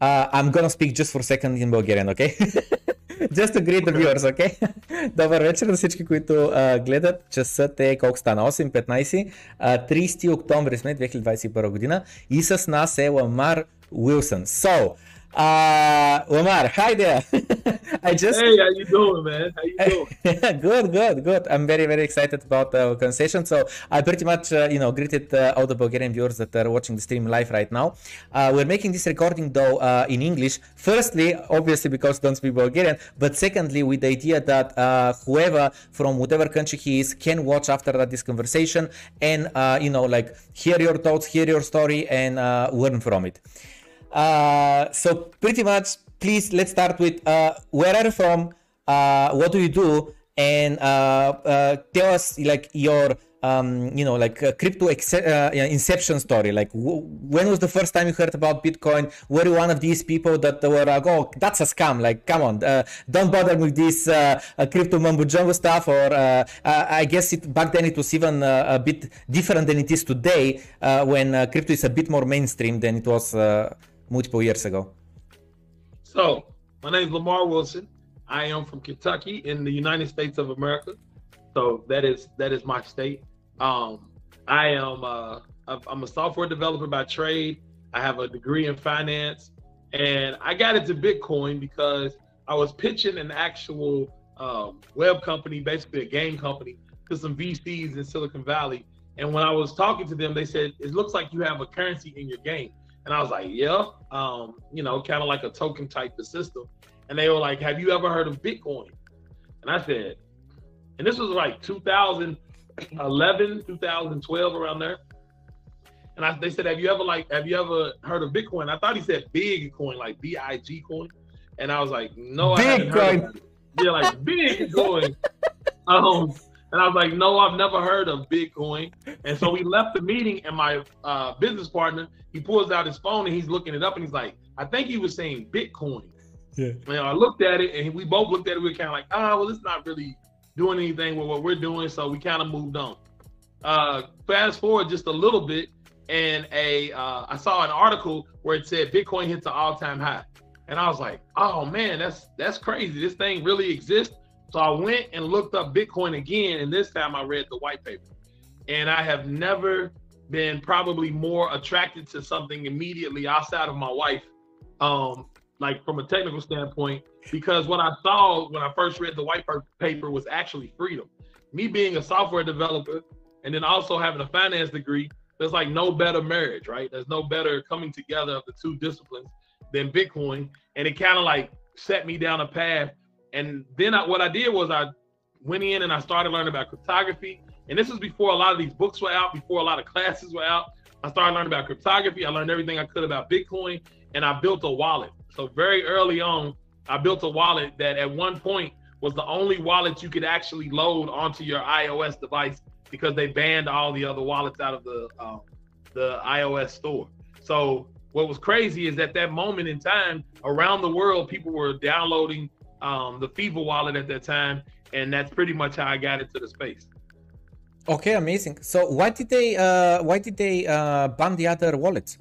uh, I'm gonna speak just for a second in Bulgarian, okay? Just to greet the viewers, okay? Добър вечер на всички, които uh, гледат. Часът е колко стана? 8.15. Uh, 30 октомври сме 2021 година и с нас е Ламар Уилсън. So, Uh, Lamar, hi there. I just hey, how you doing, man? How you doing? good, good, good. I'm very, very excited about our conversation. So I pretty much, uh, you know, greeted uh, all the Bulgarian viewers that are watching the stream live right now. Uh, we're making this recording though uh, in English. Firstly, obviously because don't speak Bulgarian, but secondly with the idea that uh, whoever from whatever country he is can watch after that this conversation and uh, you know like hear your thoughts, hear your story, and learn from it. Uh, so pretty much, please let's start with uh, where are you from? Uh, what do you do? And uh, uh, tell us like your um, you know like uh, crypto ex- uh, inception story. Like when was the first time you heard about Bitcoin? Were you one of these people that were like, oh, that's a scam? Like, come on, uh, don't bother with this crypto mumbo jumbo stuff. Or I guess it, back then it was even a bit different than it is today, when crypto is a bit more mainstream than it was multiple years ago? So, my name is Lamar Wilson. I am from Kentucky in the United States of America. So that is that is my state. Um, I am uh, I'm a software developer by trade. I have a degree in finance, and I got into Bitcoin because I was pitching an actual um, web company, basically a game company, to some VCs in Silicon Valley. And when I was talking to them, they said, "It looks like you have a currency in your game." And I was like, yeah, um, you know, kind of like a token type of system. And they were like, have you ever heard of Bitcoin? And I said, and this was like 2011, 2012, around there. And I, they said, have you ever like, have you ever heard of Bitcoin? I thought he said big coin, like B-I-G coin. And I was like, no, big I haven't heard of it. Yeah, like big coin. um, and I was like, no, I've never heard of Bitcoin. And so we left the meeting, and my uh, business partner, he pulls out his phone and he's looking it up, and he's like, I think he was saying Bitcoin. Yeah. And I looked at it, and we both looked at it. We were kind of like, ah, oh, well, it's not really doing anything with what we're doing, so we kind of moved on. Uh, fast forward just a little bit, and a uh, I saw an article where it said Bitcoin hits an all-time high, and I was like, oh man, that's that's crazy. This thing really exists. So I went and looked up Bitcoin again, and this time I read the white paper. And I have never been probably more attracted to something immediately outside of my wife, um, like from a technical standpoint, because what I saw when I first read the white paper was actually freedom. Me being a software developer and then also having a finance degree, there's like no better marriage, right? There's no better coming together of the two disciplines than Bitcoin. And it kind of like set me down a path and then I, what I did was I went in and I started learning about cryptography. And this was before a lot of these books were out, before a lot of classes were out. I started learning about cryptography. I learned everything I could about Bitcoin, and I built a wallet. So very early on, I built a wallet that at one point was the only wallet you could actually load onto your iOS device because they banned all the other wallets out of the um, the iOS store. So what was crazy is at that moment in time, around the world, people were downloading um, the FIFA wallet at that time, and that's pretty much how I got into the space. Okay, amazing. So why did they uh, why did they uh, ban the other wallets?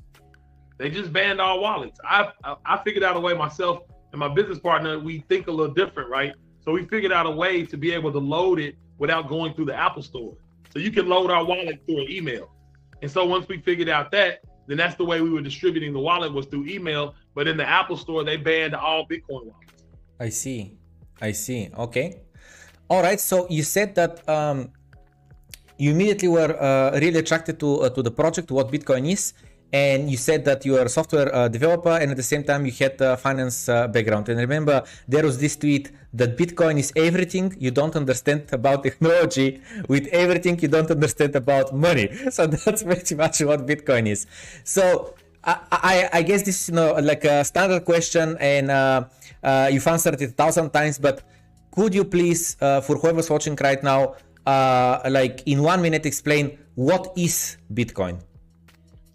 They just banned all wallets. I, I I figured out a way myself and my business partner. We think a little different, right? So we figured out a way to be able to load it without going through the Apple Store. So you can load our wallet through an email. And so once we figured out that, then that's the way we were distributing the wallet was through email. But in the Apple Store, they banned all Bitcoin wallets. I see. I see. Okay. All right. So you said that um, you immediately were uh, really attracted to uh, to the project, what Bitcoin is, and you said that you are a software uh, developer, and at the same time you had a finance uh, background. And remember, there was this tweet that Bitcoin is everything you don't understand about technology, with everything you don't understand about money. So that's pretty much what Bitcoin is. So I, I, I guess this is you know like a standard question, and uh, you've answered it a thousand times, but could you please, uh, for whoever's watching right now, uh, like in one minute, explain what is Bitcoin?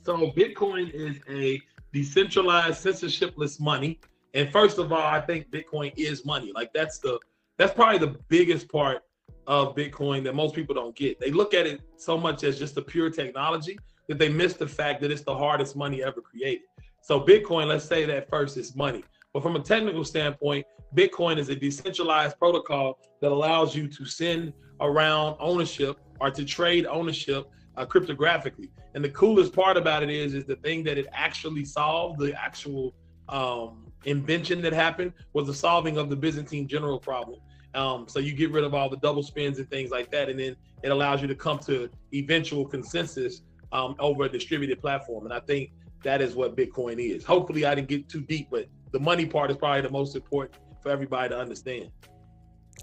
So Bitcoin is a decentralized, censorshipless money. And first of all, I think Bitcoin is money. Like that's the that's probably the biggest part of Bitcoin that most people don't get. They look at it so much as just a pure technology that they miss the fact that it's the hardest money ever created. So Bitcoin, let's say that first is money. But from a technical standpoint, Bitcoin is a decentralized protocol that allows you to send around ownership or to trade ownership uh, cryptographically. And the coolest part about it is, is the thing that it actually solved, the actual um, invention that happened was the solving of the Byzantine general problem. Um, so you get rid of all the double spends and things like that, and then it allows you to come to eventual consensus um, over a distributed platform. And I think that is what Bitcoin is. Hopefully, I didn't get too deep, but the money part is probably the most important for everybody to understand.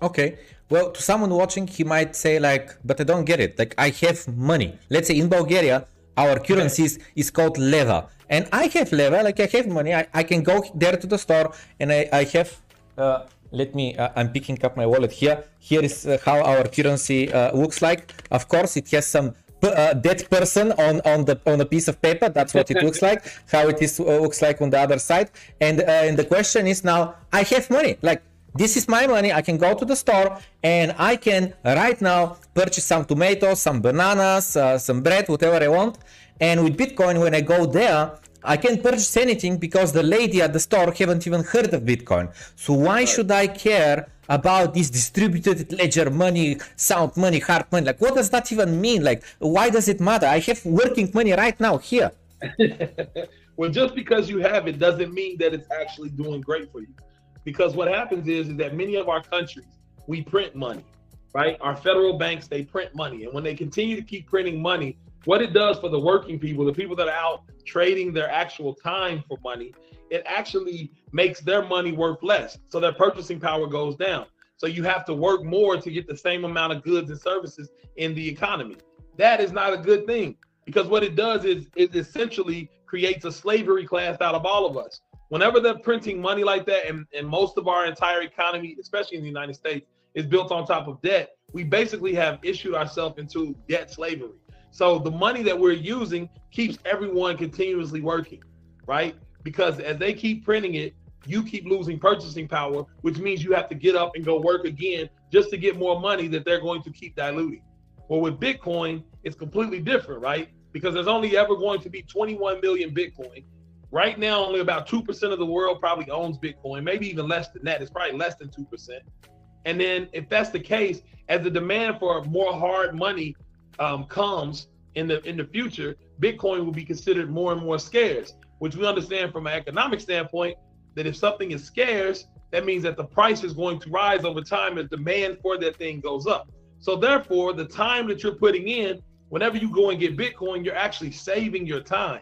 Okay. Well, to someone watching, he might say like, "But I don't get it. Like, I have money. Let's say in Bulgaria, our currency is, is called leva, and I have leva. Like, I have money. I, I can go there to the store, and I I have. Uh, let me. Uh, I'm picking up my wallet here. Here is uh, how our currency uh, looks like. Of course, it has some uh, dead person on on the on a piece of paper. That's what it looks like. How it is uh, looks like on the other side. And uh, and the question is now, I have money. Like this is my money. I can go to the store and I can right now purchase some tomatoes, some bananas, uh, some bread, whatever I want. And with Bitcoin, when I go there, I can't purchase anything because the lady at the store haven't even heard of Bitcoin. So why should I care about this distributed ledger money, sound money, hard money? Like, what does that even mean? Like, why does it matter? I have working money right now here. well, just because you have it doesn't mean that it's actually doing great for you. Because what happens is, is that many of our countries, we print money, right? Our federal banks, they print money. And when they continue to keep printing money, what it does for the working people, the people that are out trading their actual time for money, it actually makes their money worth less. So their purchasing power goes down. So you have to work more to get the same amount of goods and services in the economy. That is not a good thing because what it does is it essentially creates a slavery class out of all of us whenever they're printing money like that, and, and most of our entire economy, especially in the United States, is built on top of debt, we basically have issued ourselves into debt slavery. So the money that we're using keeps everyone continuously working, right? Because as they keep printing it, you keep losing purchasing power, which means you have to get up and go work again just to get more money that they're going to keep diluting. Well, with Bitcoin, it's completely different, right? Because there's only ever going to be 21 million Bitcoin. Right now, only about 2% of the world probably owns Bitcoin, maybe even less than that. It's probably less than 2%. And then, if that's the case, as the demand for more hard money um, comes in the in the future, Bitcoin will be considered more and more scarce. Which we understand from an economic standpoint that if something is scarce, that means that the price is going to rise over time as demand for that thing goes up. So therefore, the time that you're putting in, whenever you go and get Bitcoin, you're actually saving your time.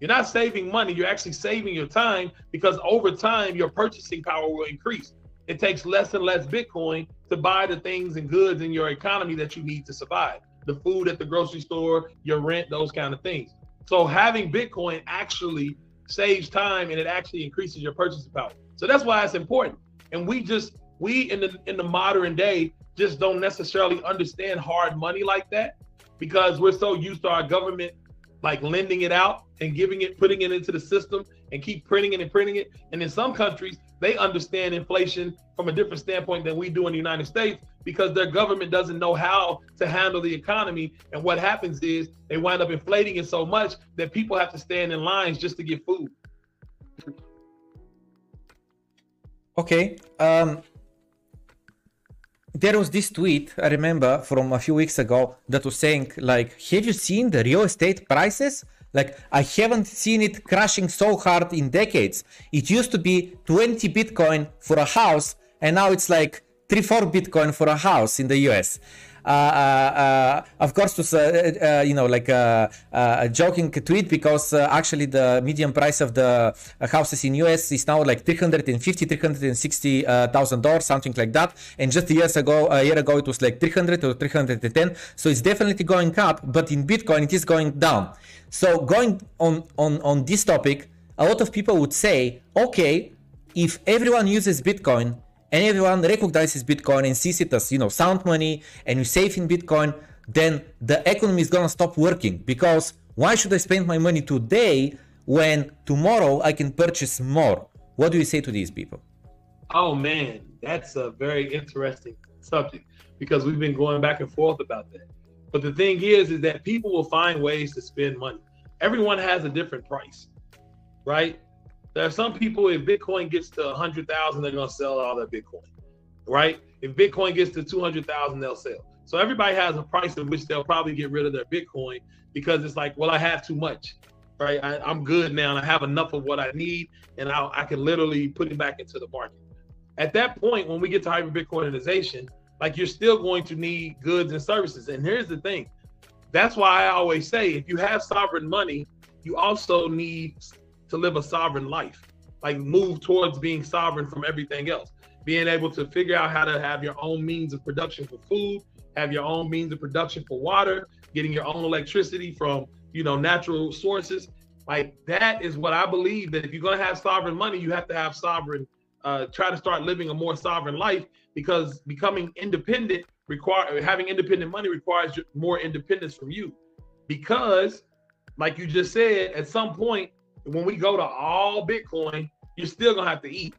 You're not saving money, you're actually saving your time because over time your purchasing power will increase. It takes less and less Bitcoin to buy the things and goods in your economy that you need to survive. The food at the grocery store, your rent, those kind of things. So having Bitcoin actually saves time and it actually increases your purchasing power. So that's why it's important. And we just we in the in the modern day just don't necessarily understand hard money like that because we're so used to our government like lending it out and giving it, putting it into the system and keep printing it and printing it. And in some countries, they understand inflation from a different standpoint than we do in the United States because their government doesn't know how to handle the economy. And what happens is they wind up inflating it so much that people have to stand in lines just to get food. Okay. Um, there was this tweet I remember from a few weeks ago that was saying like, "Have you seen the real estate prices? Like, I haven't seen it crashing so hard in decades. It used to be 20 Bitcoin for a house, and now it's like three, four Bitcoin for a house in the US." Uh, uh, uh, of course, it was you know like a, a, joking tweet because actually the median price of the houses in US is now like 350, 360 thousand dollars, something like that. And just years ago, a year ago, it was like 300 or 310. So it's definitely going up, but in Bitcoin, it is going down. So going on on on this topic, a lot of people would say, okay, if everyone uses Bitcoin, and everyone recognizes Bitcoin and sees it as you know sound money and you save in Bitcoin, then the economy is gonna stop working because why should I spend my money today when tomorrow I can purchase more? What do you say to these people? Oh man, that's a very interesting subject because we've been going back and forth about that. But the thing is, is that people will find ways to spend money. Everyone has a different price. right? There are some people, if Bitcoin gets to 100,000, they're going to sell all their Bitcoin, right? If Bitcoin gets to 200,000, they'll sell. So everybody has a price at which they'll probably get rid of their Bitcoin because it's like, well, I have too much, right? I, am good now and I have enough of what I need and I, I can literally put it back into the market. At that point, when we get to hyper Bitcoinization, like you're still going to need goods and services. And here's the thing that's why I always say if you have sovereign money, you also need to live a sovereign life, like move towards being sovereign from everything else. Being able to figure out how to have your own means of production for food, have your own means of production for water, getting your own electricity from, you know, natural sources. Like that is what I believe that if you're to have sovereign money, you have to have sovereign, uh, try to start living a more sovereign life because becoming independent require having independent money requires more independence from you because like you just said at some point when we go to all bitcoin you're still gonna have to eat.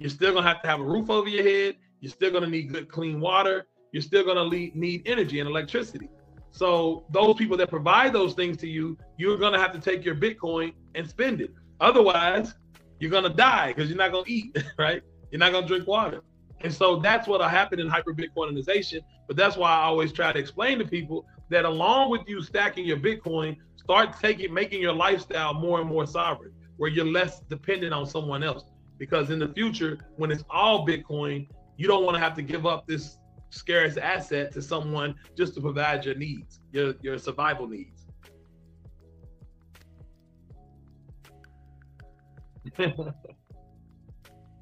You're still gonna have to have a roof over your head. You're still gonna need good clean water. You're still gonna need energy and electricity. So those people that provide those things to you you're gonna have to take your bitcoin and spend it. Otherwise you're gonna die because you're not gonna eat right? You're not gonna drink water. And so that's what'll happen in hyper Bitcoinization. But that's why I always try to explain to people that along with you stacking your Bitcoin, start taking making your lifestyle more and more sovereign, where you're less dependent on someone else. Because in the future, when it's all Bitcoin, you don't want to have to give up this scarce asset to someone just to provide your needs, your your survival needs.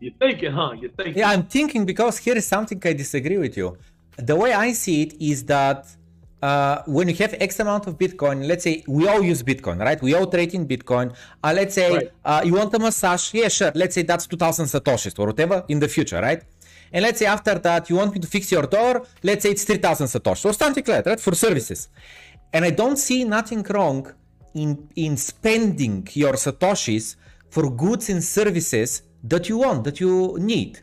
You're thinking, huh? You're thinking. Yeah, I'm thinking because here is something I disagree with you. The way I see it is that uh, when you have X amount of Bitcoin, let's say we all use Bitcoin, right? We all trade in Bitcoin. Uh, let's say right. uh, you want a massage. Yeah, sure. Let's say that's 2000 Satoshis or whatever in the future, right? And let's say after that you want me to fix your door. Let's say it's 3000 Satoshis or something like that, right? For services. And I don't see nothing wrong in, in spending your Satoshis for goods and services that you want, that you need.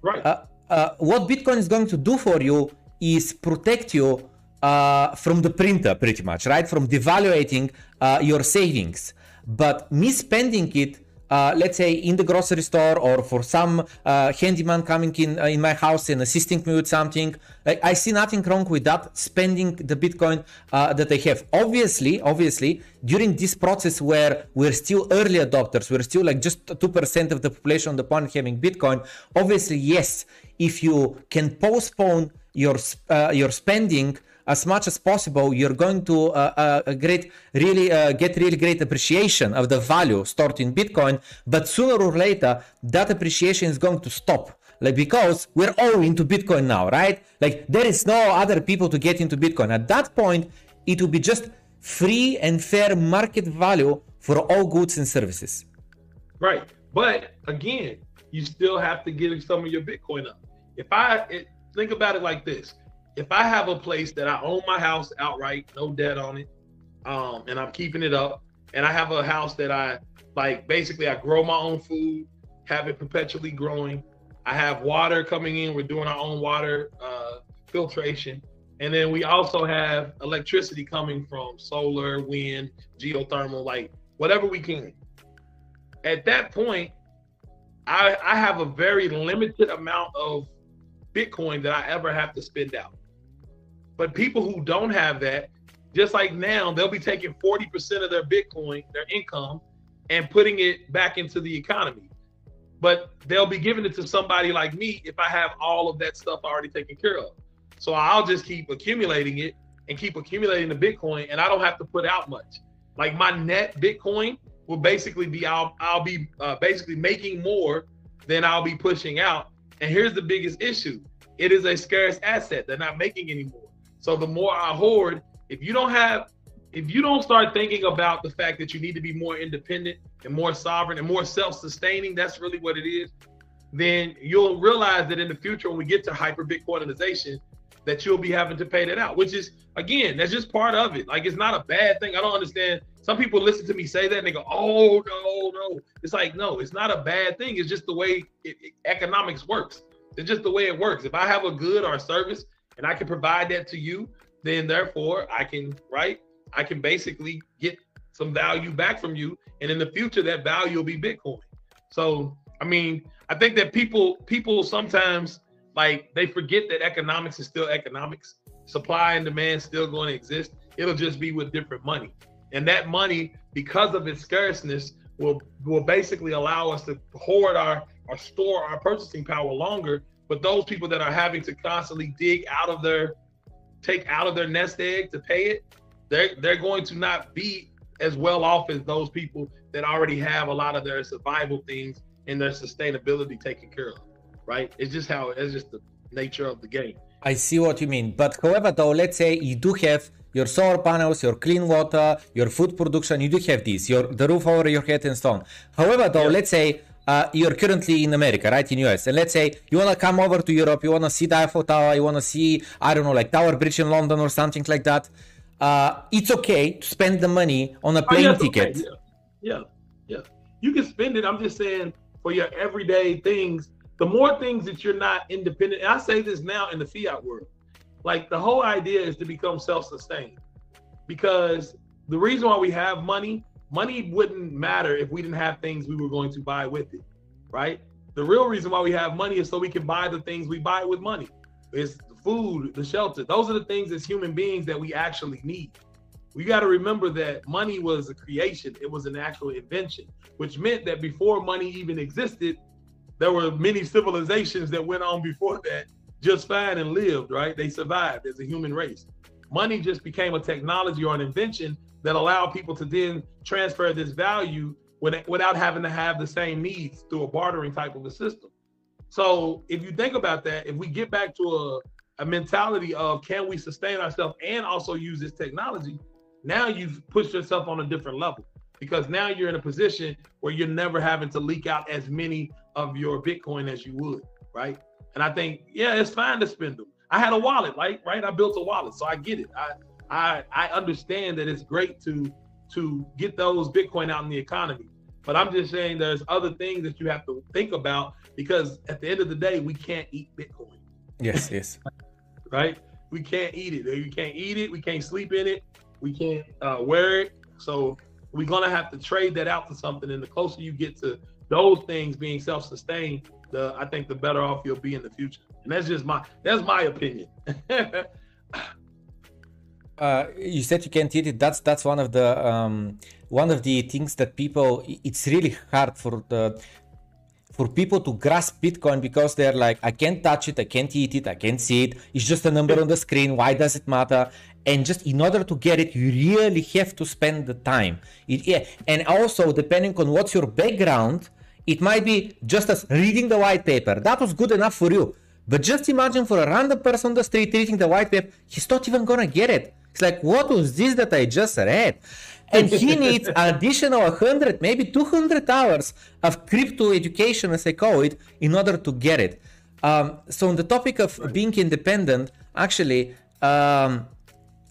Right. Uh, uh, what Bitcoin is going to do for you is protect you uh, from the printer, pretty much, right? From devaluating uh, your savings. But me spending it uh, let's say in the grocery store or for some uh, handyman coming in uh, in my house and assisting me with something I, I see nothing wrong with that spending the bitcoin that i have obviously obviously during this process where we're still early adopters we're still like just 2% of the population on the planet having bitcoin obviously yes if you can postpone your uh, your spending as much as possible, you're going to uh, uh, great, really uh, get really great appreciation of the value stored in Bitcoin. But sooner or later, that appreciation is going to stop. Like because we're all into Bitcoin now, right? Like there is no other people to get into Bitcoin. At that point, it will be just free and fair market value for all goods and services. Right. But again, you still have to give some of your Bitcoin up. If I it, think about it like this, if I have a place that I own my house outright, no debt on it, um, and I'm keeping it up, and I have a house that I like basically I grow my own food, have it perpetually growing. I have water coming in. We're doing our own water uh, filtration. And then we also have electricity coming from solar, wind, geothermal, like whatever we can. At that point, I, I have a very limited amount of Bitcoin that I ever have to spend out. But people who don't have that, just like now, they'll be taking 40% of their Bitcoin, their income, and putting it back into the economy. But they'll be giving it to somebody like me if I have all of that stuff already taken care of. So I'll just keep accumulating it and keep accumulating the Bitcoin, and I don't have to put out much. Like my net Bitcoin will basically be I'll I'll be uh, basically making more than I'll be pushing out. And here's the biggest issue: it is a scarce asset. They're not making anymore. So the more I hoard, if you don't have, if you don't start thinking about the fact that you need to be more independent and more sovereign and more self-sustaining, that's really what it is. Then you'll realize that in the future, when we get to hyper Bitcoinization, that you'll be having to pay that out, which is again, that's just part of it. Like it's not a bad thing. I don't understand. Some people listen to me say that and they go, "Oh no, no." It's like no, it's not a bad thing. It's just the way it, it, economics works. It's just the way it works. If I have a good or a service and I can provide that to you, then therefore I can, right? I can basically get some value back from you, and in the future that value will be Bitcoin. So I mean, I think that people people sometimes like they forget that economics is still economics. Supply and demand still going to exist. It'll just be with different money, and that money, because of its scarceness, will will basically allow us to hoard our or store our purchasing power longer. But those people that are having to constantly dig out of their take out of their nest egg to pay it, they're they're going to not be as well off as those people that already have a lot of their survival things and their sustainability taken care of. Right? It's just how it's just the nature of the game. I see what you mean. But however, though, let's say you do have your solar panels, your clean water, your food production, you do have this, your the roof over your head and so on. However, though, yeah. let's say uh, you're currently in America, right, in US, and let's say you wanna come over to Europe, you wanna see the Eiffel Tower, you wanna see, I don't know, like Tower Bridge in London or something like that. Uh, it's okay to spend the money on a plane oh, yes, ticket. Okay. Yeah. yeah, yeah, you can spend it. I'm just saying for your everyday things. The more things that you're not independent, and I say this now in the fiat world, like the whole idea is to become self-sustained, because the reason why we have money money wouldn't matter if we didn't have things we were going to buy with it, right? The real reason why we have money is so we can buy the things we buy with money. It's the food, the shelter. Those are the things as human beings that we actually need. We got to remember that money was a creation, it was an actual invention, which meant that before money even existed, there were many civilizations that went on before that just fine and lived, right? They survived as a human race. Money just became a technology or an invention that allow people to then transfer this value without having to have the same needs through a bartering type of a system. So if you think about that, if we get back to a, a mentality of can we sustain ourselves and also use this technology, now you've pushed yourself on a different level because now you're in a position where you're never having to leak out as many of your Bitcoin as you would, right? And I think, yeah, it's fine to spend them. I had a wallet, like, right? I built a wallet, so I get it. I I I understand that it's great to to get those Bitcoin out in the economy. But I'm just saying there's other things that you have to think about because at the end of the day, we can't eat Bitcoin. Yes, yes. right? We can't eat it. We can't eat it. We can't sleep in it. We can't uh, wear it. So we're gonna have to trade that out for something. And the closer you get to those things being self-sustained, the I think the better off you'll be in the future. And that's just my that's my opinion. uh, you said you can't eat it. That's that's one of the um, one of the things that people. It's really hard for the for people to grasp Bitcoin because they're like, I can't touch it, I can't eat it, I can't see it. It's just a number on the screen. Why does it matter? And just in order to get it, you really have to spend the time. It, yeah. And also, depending on what's your background, it might be just as reading the white paper. That was good enough for you. But just imagine for a random person on the street reading the white paper, he's not even gonna get it. It's like, what was this that I just read? And he needs additional 100, maybe 200 hours of crypto education, as I call it, in order to get it. Um, so, on the topic of being independent, actually, um,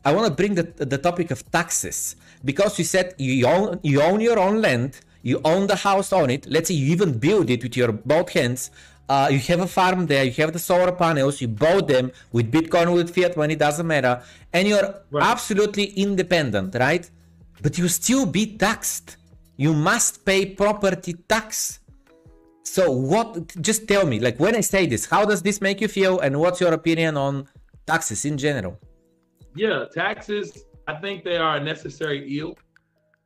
I want to bring the, the topic of taxes because you said you own, you own your own land, you own the house on it. Let's say you even build it with your both hands. Uh, you have a farm there, you have the solar panels, you bought them with Bitcoin, with fiat money, doesn't matter, and you're right. absolutely independent, right? But you still be taxed. You must pay property tax. So what? Just tell me, like when I say this, how does this make you feel, and what's your opinion on taxes in general? Yeah, taxes. I think they are a necessary ill.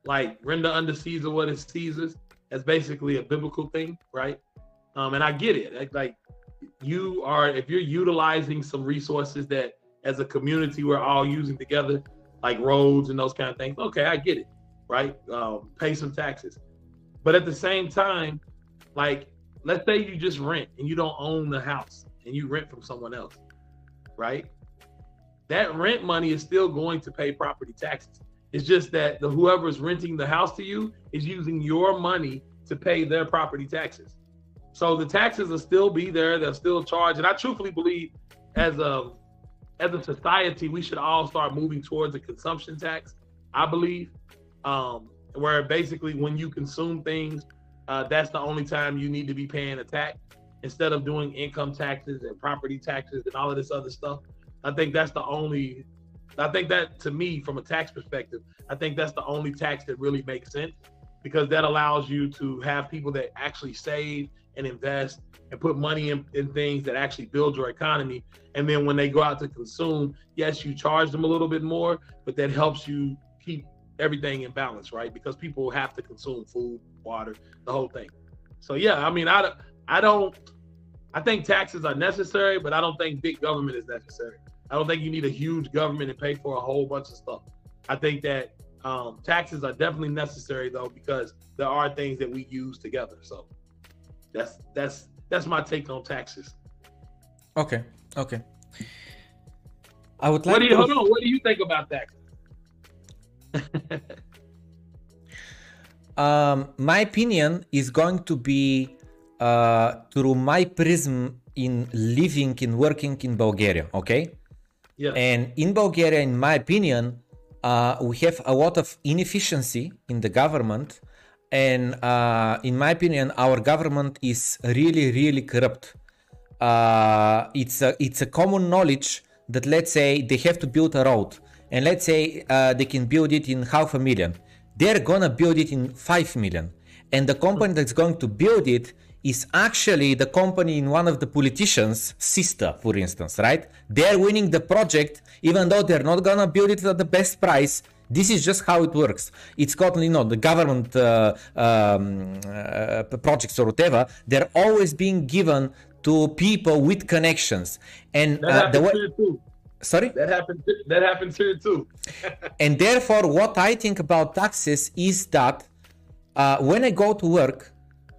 Like render unto Caesar what is Caesar's. That's basically a biblical thing, right? Um, and I get it. Like, you are, if you're utilizing some resources that as a community we're all using together, like roads and those kind of things, okay, I get it, right? Um, pay some taxes. But at the same time, like, let's say you just rent and you don't own the house and you rent from someone else, right? That rent money is still going to pay property taxes. It's just that the whoever's renting the house to you is using your money to pay their property taxes. So the taxes will still be there. They'll still charge. And I truthfully believe as a as a society, we should all start moving towards a consumption tax. I believe, um, where basically when you consume things, uh, that's the only time you need to be paying a tax instead of doing income taxes and property taxes and all of this other stuff. I think that's the only I think that to me, from a tax perspective, I think that's the only tax that really makes sense because that allows you to have people that actually save and invest and put money in, in things that actually build your economy. And then when they go out to consume, yes, you charge them a little bit more, but that helps you keep everything in balance, right? Because people have to consume food, water, the whole thing. So yeah, I mean, I I don't. I think taxes are necessary, but I don't think big government is necessary. I don't think you need a huge government to pay for a whole bunch of stuff. I think that um, taxes are definitely necessary though because there are things that we use together. So that's that's that's my take on taxes. Okay. Okay. I would like. What do you to... hold on? What do you think about that? um, my opinion is going to be uh, through my prism in living and working in Bulgaria. Okay. Yeah. And in Bulgaria, in my opinion, uh, we have a lot of inefficiency in the government. And uh, in my opinion, our government is really, really corrupt. Uh, it's a it's a common knowledge that let's say they have to build a road. And let's say uh, they can build it in half a million. They're gonna build it in 5 million. And the company that's going to build it is actually the company in one of the politicians sister for instance right? They're winning the project even though they're not gonna build it at the best price this is just how it works it's called you know the government uh, um, uh, projects or whatever they're always being given to people with connections and uh, the way Sorry? That happens. That happens here too. and therefore, what I think about taxes is that uh, when I go to work,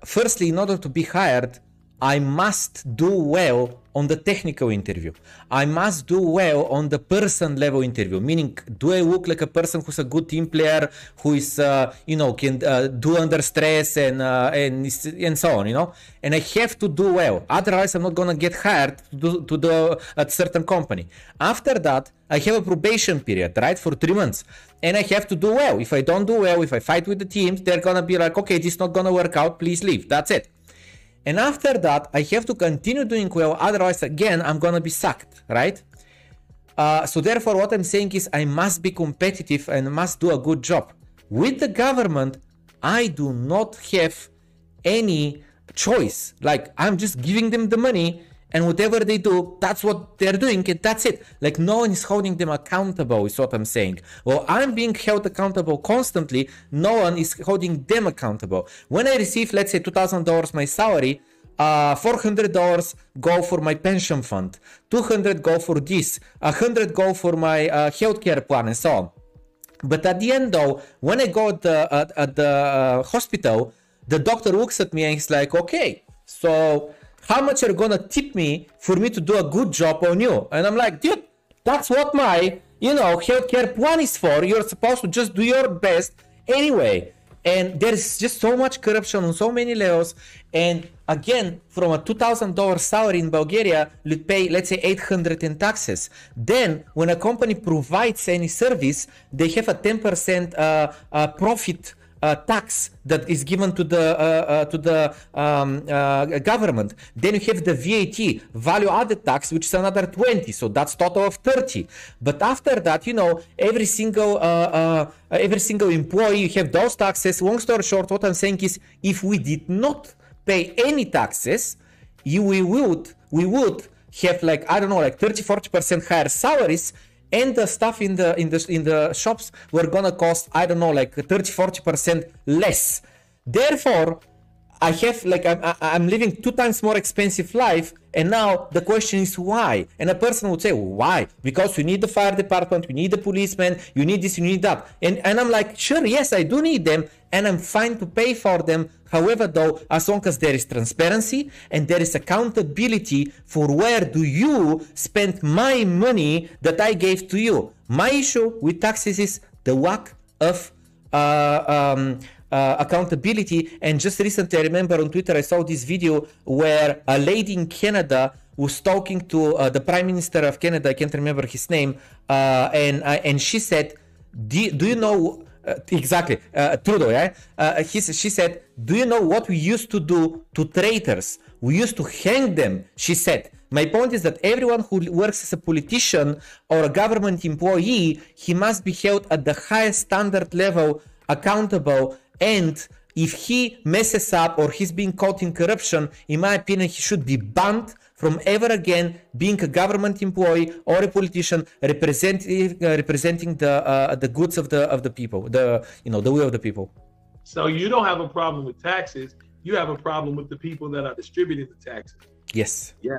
firstly, in order to be hired, I must do well on the technical interview. I must do well on the person level interview, meaning do I look like a person who's a good team player, who is, uh, you know, can uh, do under stress and uh, and and so on, you know. And I have to do well. Otherwise, I'm not gonna get hired to do, to at certain company. After that, I have a probation period, right, for three months, and I have to do well. If I don't do well, if I fight with the teams, they're gonna be like, okay, this is not gonna work out. Please leave. That's it. And after that, I have to continue doing well. Otherwise, again, I'm gonna be sacked, right? Uh, so therefore, what I'm saying is I must be competitive and must do a good job. With the government, I do not have any choice. Like I'm just giving them the money and whatever they do, that's what they're doing, and that's it. Like no one is holding them accountable, is what I'm saying. Well, I'm being held accountable constantly. No one is holding them accountable. When I receive, let's say, two thousand dollars my salary, uh, $400 go for my pension fund, 200 go for this, 100 go for my uh, healthcare plan, and so on. But at the end, though, when I go at the, at, at the uh, hospital, the doctor looks at me and he's like, okay, so how much you're you gonna tip me for me to do a good job on you? And I'm like, dude, that's what my, you know, healthcare plan is for. You're supposed to just do your best anyway. And there's just so much corruption on so many levels. And again, from a $2,000 salary in Bulgaria, you'd pay, let's say, 800 in taxes. Then, when a company provides any service, they have a 10% uh, uh, profit uh, tax that is given to the uh, uh, to the um, uh, government. Then you have the VAT, value added tax, which is another 20. So that's total of 30. But after that, you know, every single uh, every single employee, you have those taxes. Long story short, what I'm saying is, if we did not pay any taxes, you, we would we would have like I don't know, like 30, 40 percent higher salaries and the stuff in the in the in the shops were gonna cost i don't know like 30 40 percent less. Therefore i have like I'm, I'm living two times more expensive life and now the question is why? And a person would say, why? Because you need the fire department, you need the policeman, you need this, you need that. And, and I'm like, sure, yes, I do need them, and I'm fine to pay for them. However, though, as long as there is transparency and there is accountability for where do you spend my money that I gave to you. My issue with taxes is the lack of uh, um, uh, accountability. And just recently, I remember on Twitter, I saw this video where a lady in Canada was talking to uh, the Prime Minister of Canada. I can't remember his name, uh, and uh, and she said, "Do, do you know?" Uh, exactly, uh, Trudeau. Yeah, he, she said, "Do you know what we used to do to traitors? We used to hang them." She said, My point is that everyone who works as a politician or a government employee, he must be held at the highest standard level, accountable, and if he messes up or he's being caught in corruption, in my opinion, he should be banned from ever again being a government employee or a politician representing uh, representing the uh, the goods of the of the people, the you know the will of the people. So you don't have a problem with taxes. You have a problem with the people that are distributing the taxes. Yes. Yeah.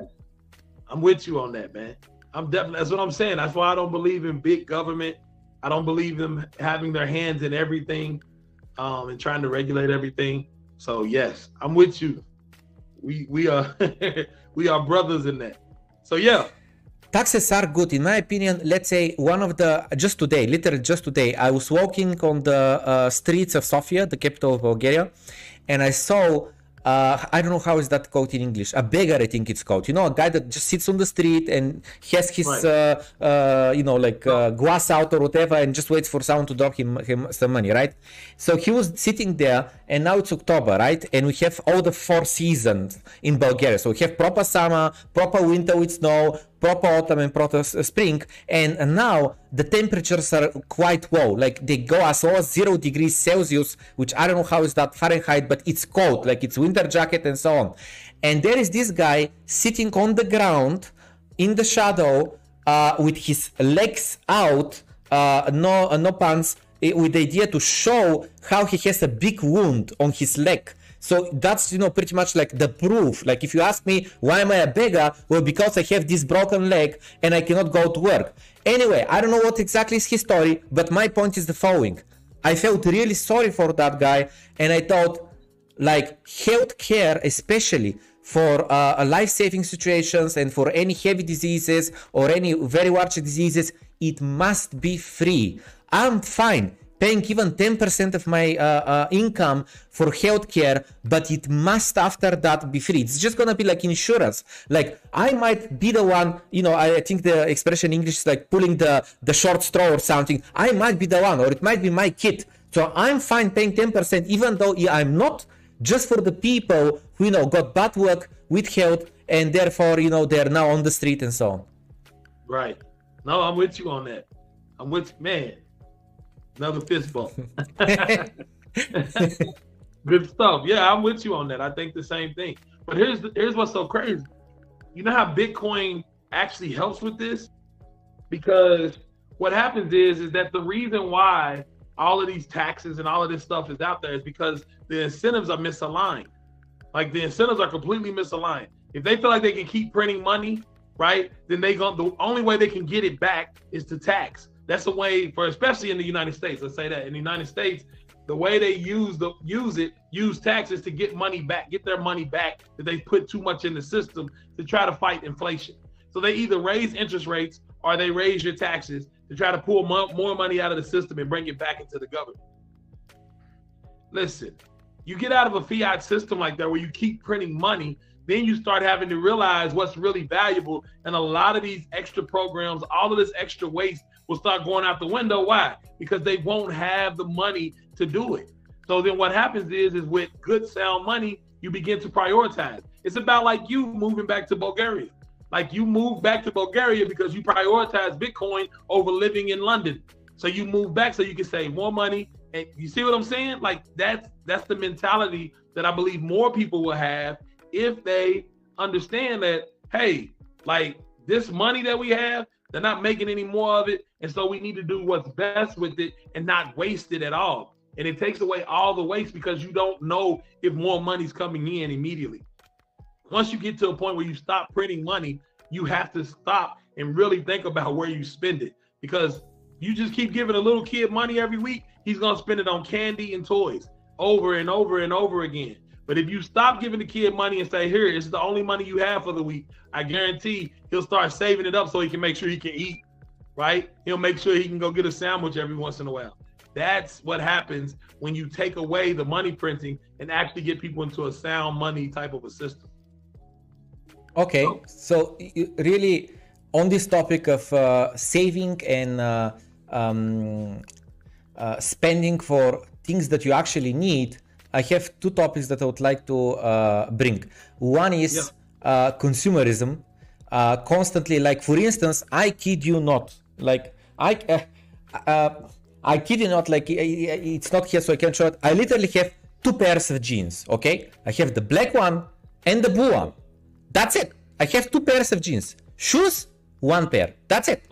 I'm with you on that, man. I'm definitely that's what I'm saying. That's why I don't believe in big government. I don't believe them having their hands in everything um, and trying to regulate everything. So yes, I'm with you. We we are we are brothers in that. So yeah. Taxes are good, in my opinion. Let's say one of the just today, literally just today, I was walking on the uh, streets of Sofia, the capital of Bulgaria, and I saw uh, I don't know how is that called in English. A beggar, I think it's called. You know, a guy that just sits on the street and has his, right. uh, uh, you know, like uh, glass out or whatever, and just waits for someone to drop him, him some money, right? So he was sitting there, and now it's October, right? And we have all the four seasons in Bulgaria. So we have proper summer, proper winter with snow, proper autumn and proper spring and now the temperatures are quite low. Like they go as low as zero degrees celsius which i don't know how is that fahrenheit but it's cold. Like it's winter jacket and so on. And there is this guy sitting on the ground in the shadow uh, with his legs out uh, no uh, no pants eh, with the idea to show how he has a big wound on his leg so that's you know pretty much like the proof. Like if you ask me why am I a beggar? Well, because I have this broken leg and I cannot go to work. Anyway, I don't know what exactly is his story, but my point is the following. I felt really sorry for that guy, and I thought, like healthcare, especially for uh, life-saving situations and for any heavy diseases or any very large diseases, it must be free. I'm fine paying even 10% of my uh, uh, income for healthcare, but it must after that be free. It's just gonna be like insurance. Like I might be the one, you know, I think the expression in English is like pulling the, the short straw or something. I might be the one, or it might be my kid. So I'm fine paying 10%, even though I'm not, just for the people who, you know, got bad work with health and therefore, you know, they're now on the street and so on. Right. No, I'm with you on that. I'm with, man, Another fist bump. Good stuff. Yeah, I'm with you on that. I think the same thing. But here's the, here's what's so crazy. You know how Bitcoin actually helps with this? Because what happens is is that the reason why all of these taxes and all of this stuff is out there is because the incentives are misaligned. Like the incentives are completely misaligned. If they feel like they can keep printing money, right, then they go the only way they can get it back is to tax. That's the way for especially in the United States. Let's say that in the United States, the way they use the use it, use taxes to get money back, get their money back that they put too much in the system to try to fight inflation. So they either raise interest rates or they raise your taxes to try to pull more money out of the system and bring it back into the government. Listen, you get out of a fiat system like that where you keep printing money, then you start having to realize what's really valuable. And a lot of these extra programs, all of this extra waste will start going out the window. Why? Because they won't have the money to do it. So then what happens is, is with good sound money, you begin to prioritize. It's about like you moving back to Bulgaria. Like you move back to Bulgaria because you prioritize Bitcoin over living in London. So you move back so you can save more money. And you see what I'm saying? Like that's that's the mentality that I believe more people will have if they understand that, hey, like this money that we have, they're not making any more of it. And so we need to do what's best with it and not waste it at all. And it takes away all the waste because you don't know if more money's coming in immediately. Once you get to a point where you stop printing money, you have to stop and really think about where you spend it because you just keep giving a little kid money every week, he's going to spend it on candy and toys over and over and over again. But if you stop giving the kid money and say, here, it's the only money you have for the week, I guarantee he'll start saving it up so he can make sure he can eat, right? He'll make sure he can go get a sandwich every once in a while. That's what happens when you take away the money printing and actually get people into a sound money type of a system. Okay, so really on this topic of uh, saving and uh, um, uh, spending for things that you actually need, I have two topics that I would like to uh, bring. One is yeah. uh, consumerism. Uh, constantly. Like for instance, I kid you not, like I, uh, uh, I kid you not, like it's not here, so I can show it. I literally have two pairs of jeans. Okay, I have the black one and the blue one. That's it. I have two pairs of jeans. Shoes, one pair. That's it.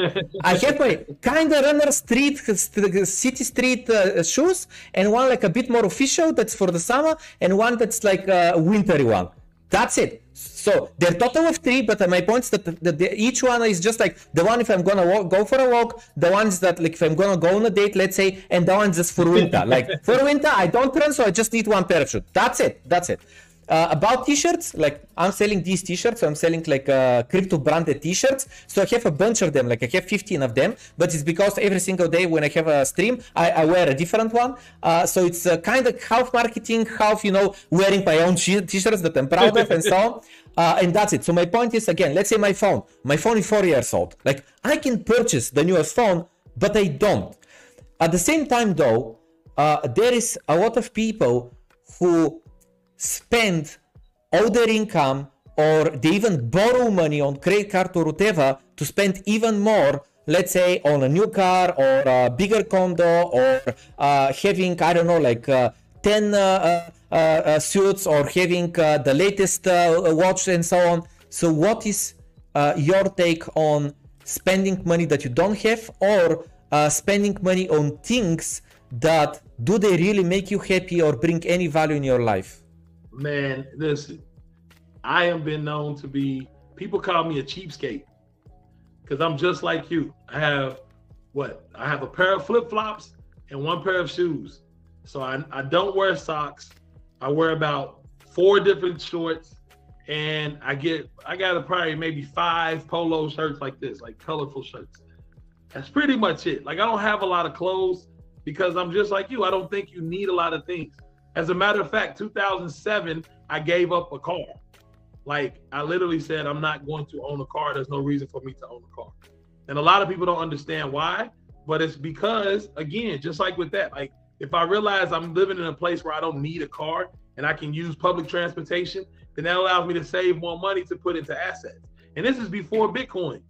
I have my kind of runner street, city street uh, shoes, and one like a bit more official that's for the summer, and one that's like a wintry one. That's it. So they're total of three, but my point is that the, each one is just like the one if I'm gonna walk, go for a walk, the ones that like if I'm gonna go on a date, let's say, and the one's just for winter. like for winter, I don't run, so I just need one shoes. That's it. That's it. Uh, about t-shirts, like I'm selling these t-shirts, so I'm selling like uh, crypto branded t-shirts. So I have a bunch of them, like I have 15 of them, but it's because every single day when I have a stream, I, I wear a different one. Uh, so it's uh, kind of half marketing, half, you know, wearing my own t-shirts that I'm proud of and so on. Uh, and that's it. So my point is again, let's say my phone, my phone is four years old. Like I can purchase the newest phone, but I don't. At the same time though, uh, there is a lot of people who spend all their income or they even borrow money on credit card or whatever to spend even more let's say on a new car or a bigger condo or uh, having i don't know like uh, 10 uh, uh, uh suits or having uh, the latest watch and so on. So what is your take on spending money that you don't have or spending money on things that do they really make you happy or bring any value in your life Man, listen, I have been known to be, people call me a cheapskate because I'm just like you. I have what? I have a pair of flip flops and one pair of shoes. So I, I don't wear socks. I wear about four different shorts and I get, I got a, probably maybe five polo shirts like this, like colorful shirts. That's pretty much it. Like I don't have a lot of clothes because I'm just like you. I don't think you need a lot of things. As a matter of fact, 2007, I gave up a car. Like I literally said, I'm not going to own a car. There's no reason for me to own a car. And a lot of people don't understand why, but it's because, again, just like with that, like if I realize I'm living in a place where I don't need a car and I can use public transportation, then that allows me to save more money to put into assets. And this is before Bitcoin,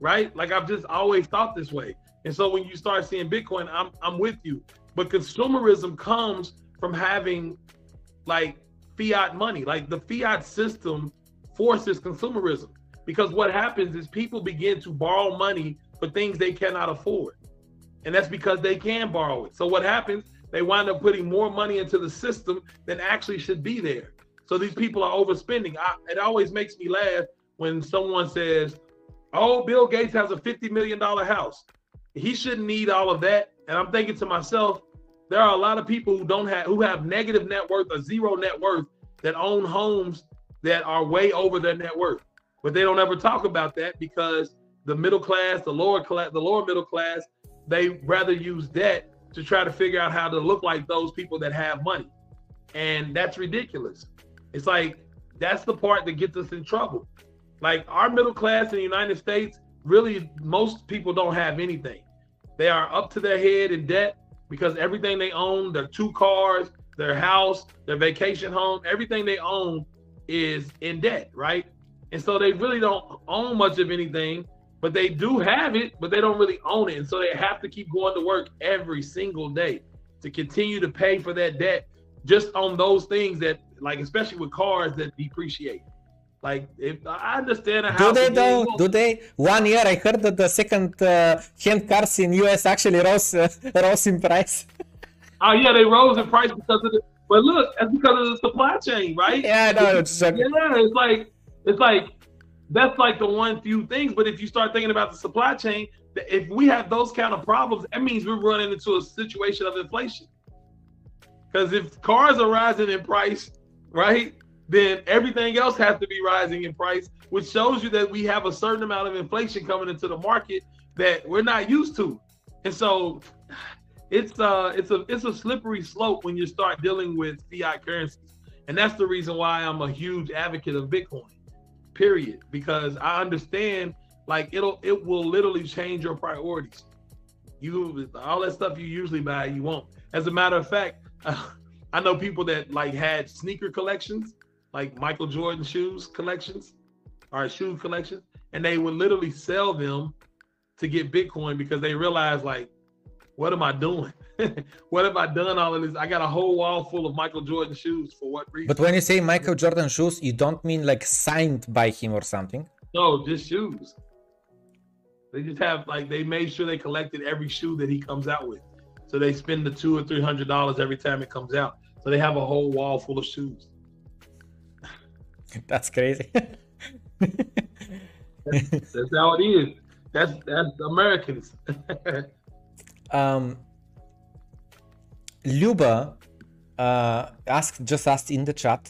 right? Like I've just always thought this way. And so when you start seeing Bitcoin, I'm I'm with you. But consumerism comes from having like fiat money. Like the fiat system forces consumerism because what happens is people begin to borrow money for things they cannot afford. And that's because they can borrow it. So what happens? They wind up putting more money into the system than actually should be there. So these people are overspending. I, it always makes me laugh when someone says, "Oh, Bill Gates has a 50 million dollar house. He shouldn't need all of that." And I'm thinking to myself, there are a lot of people who don't have who have negative net worth or zero net worth that own homes that are way over their net worth. But they don't ever talk about that because the middle class, the lower class, the lower middle class, they rather use debt to try to figure out how to look like those people that have money. And that's ridiculous. It's like that's the part that gets us in trouble. Like our middle class in the United States, really most people don't have anything. They are up to their head in debt because everything they own, their two cars, their house, their vacation home, everything they own is in debt, right? And so they really don't own much of anything, but they do have it, but they don't really own it. And so they have to keep going to work every single day to continue to pay for that debt just on those things that, like, especially with cars that depreciate. Like, if I understand how. Do they though? Do they? One year, I heard that the second uh, hand cars in US actually rose uh, rose in price. oh yeah, they rose in price because of the. But look, that's because of the supply chain, right? Yeah, no, it's yeah, it's like it's like that's like the one few things. But if you start thinking about the supply chain, if we have those kind of problems, that means we're running into a situation of inflation. Because if cars are rising in price, right? Then everything else has to be rising in price, which shows you that we have a certain amount of inflation coming into the market that we're not used to. And so it's uh it's a it's a slippery slope when you start dealing with fiat currencies. And that's the reason why I'm a huge advocate of Bitcoin. Period, because I understand like it'll it will literally change your priorities. You all that stuff you usually buy, you won't. As a matter of fact, uh, I know people that like had sneaker collections like Michael Jordan shoes collections. or shoe collections, and they would literally sell them to get Bitcoin because they realize like, what am I doing? what have I done all of this? I got a whole wall full of Michael Jordan shoes for what reason? But when you say Michael Jordan shoes, you don't mean like signed by him or something. No, just shoes. They just have like they made sure they collected every shoe that he comes out with. So they spend the two or three hundred dollars every time it comes out. So they have a whole wall full of shoes. That's crazy. that's, that's how it is. That's that's Americans. um, Luba uh, asked just asked in the chat.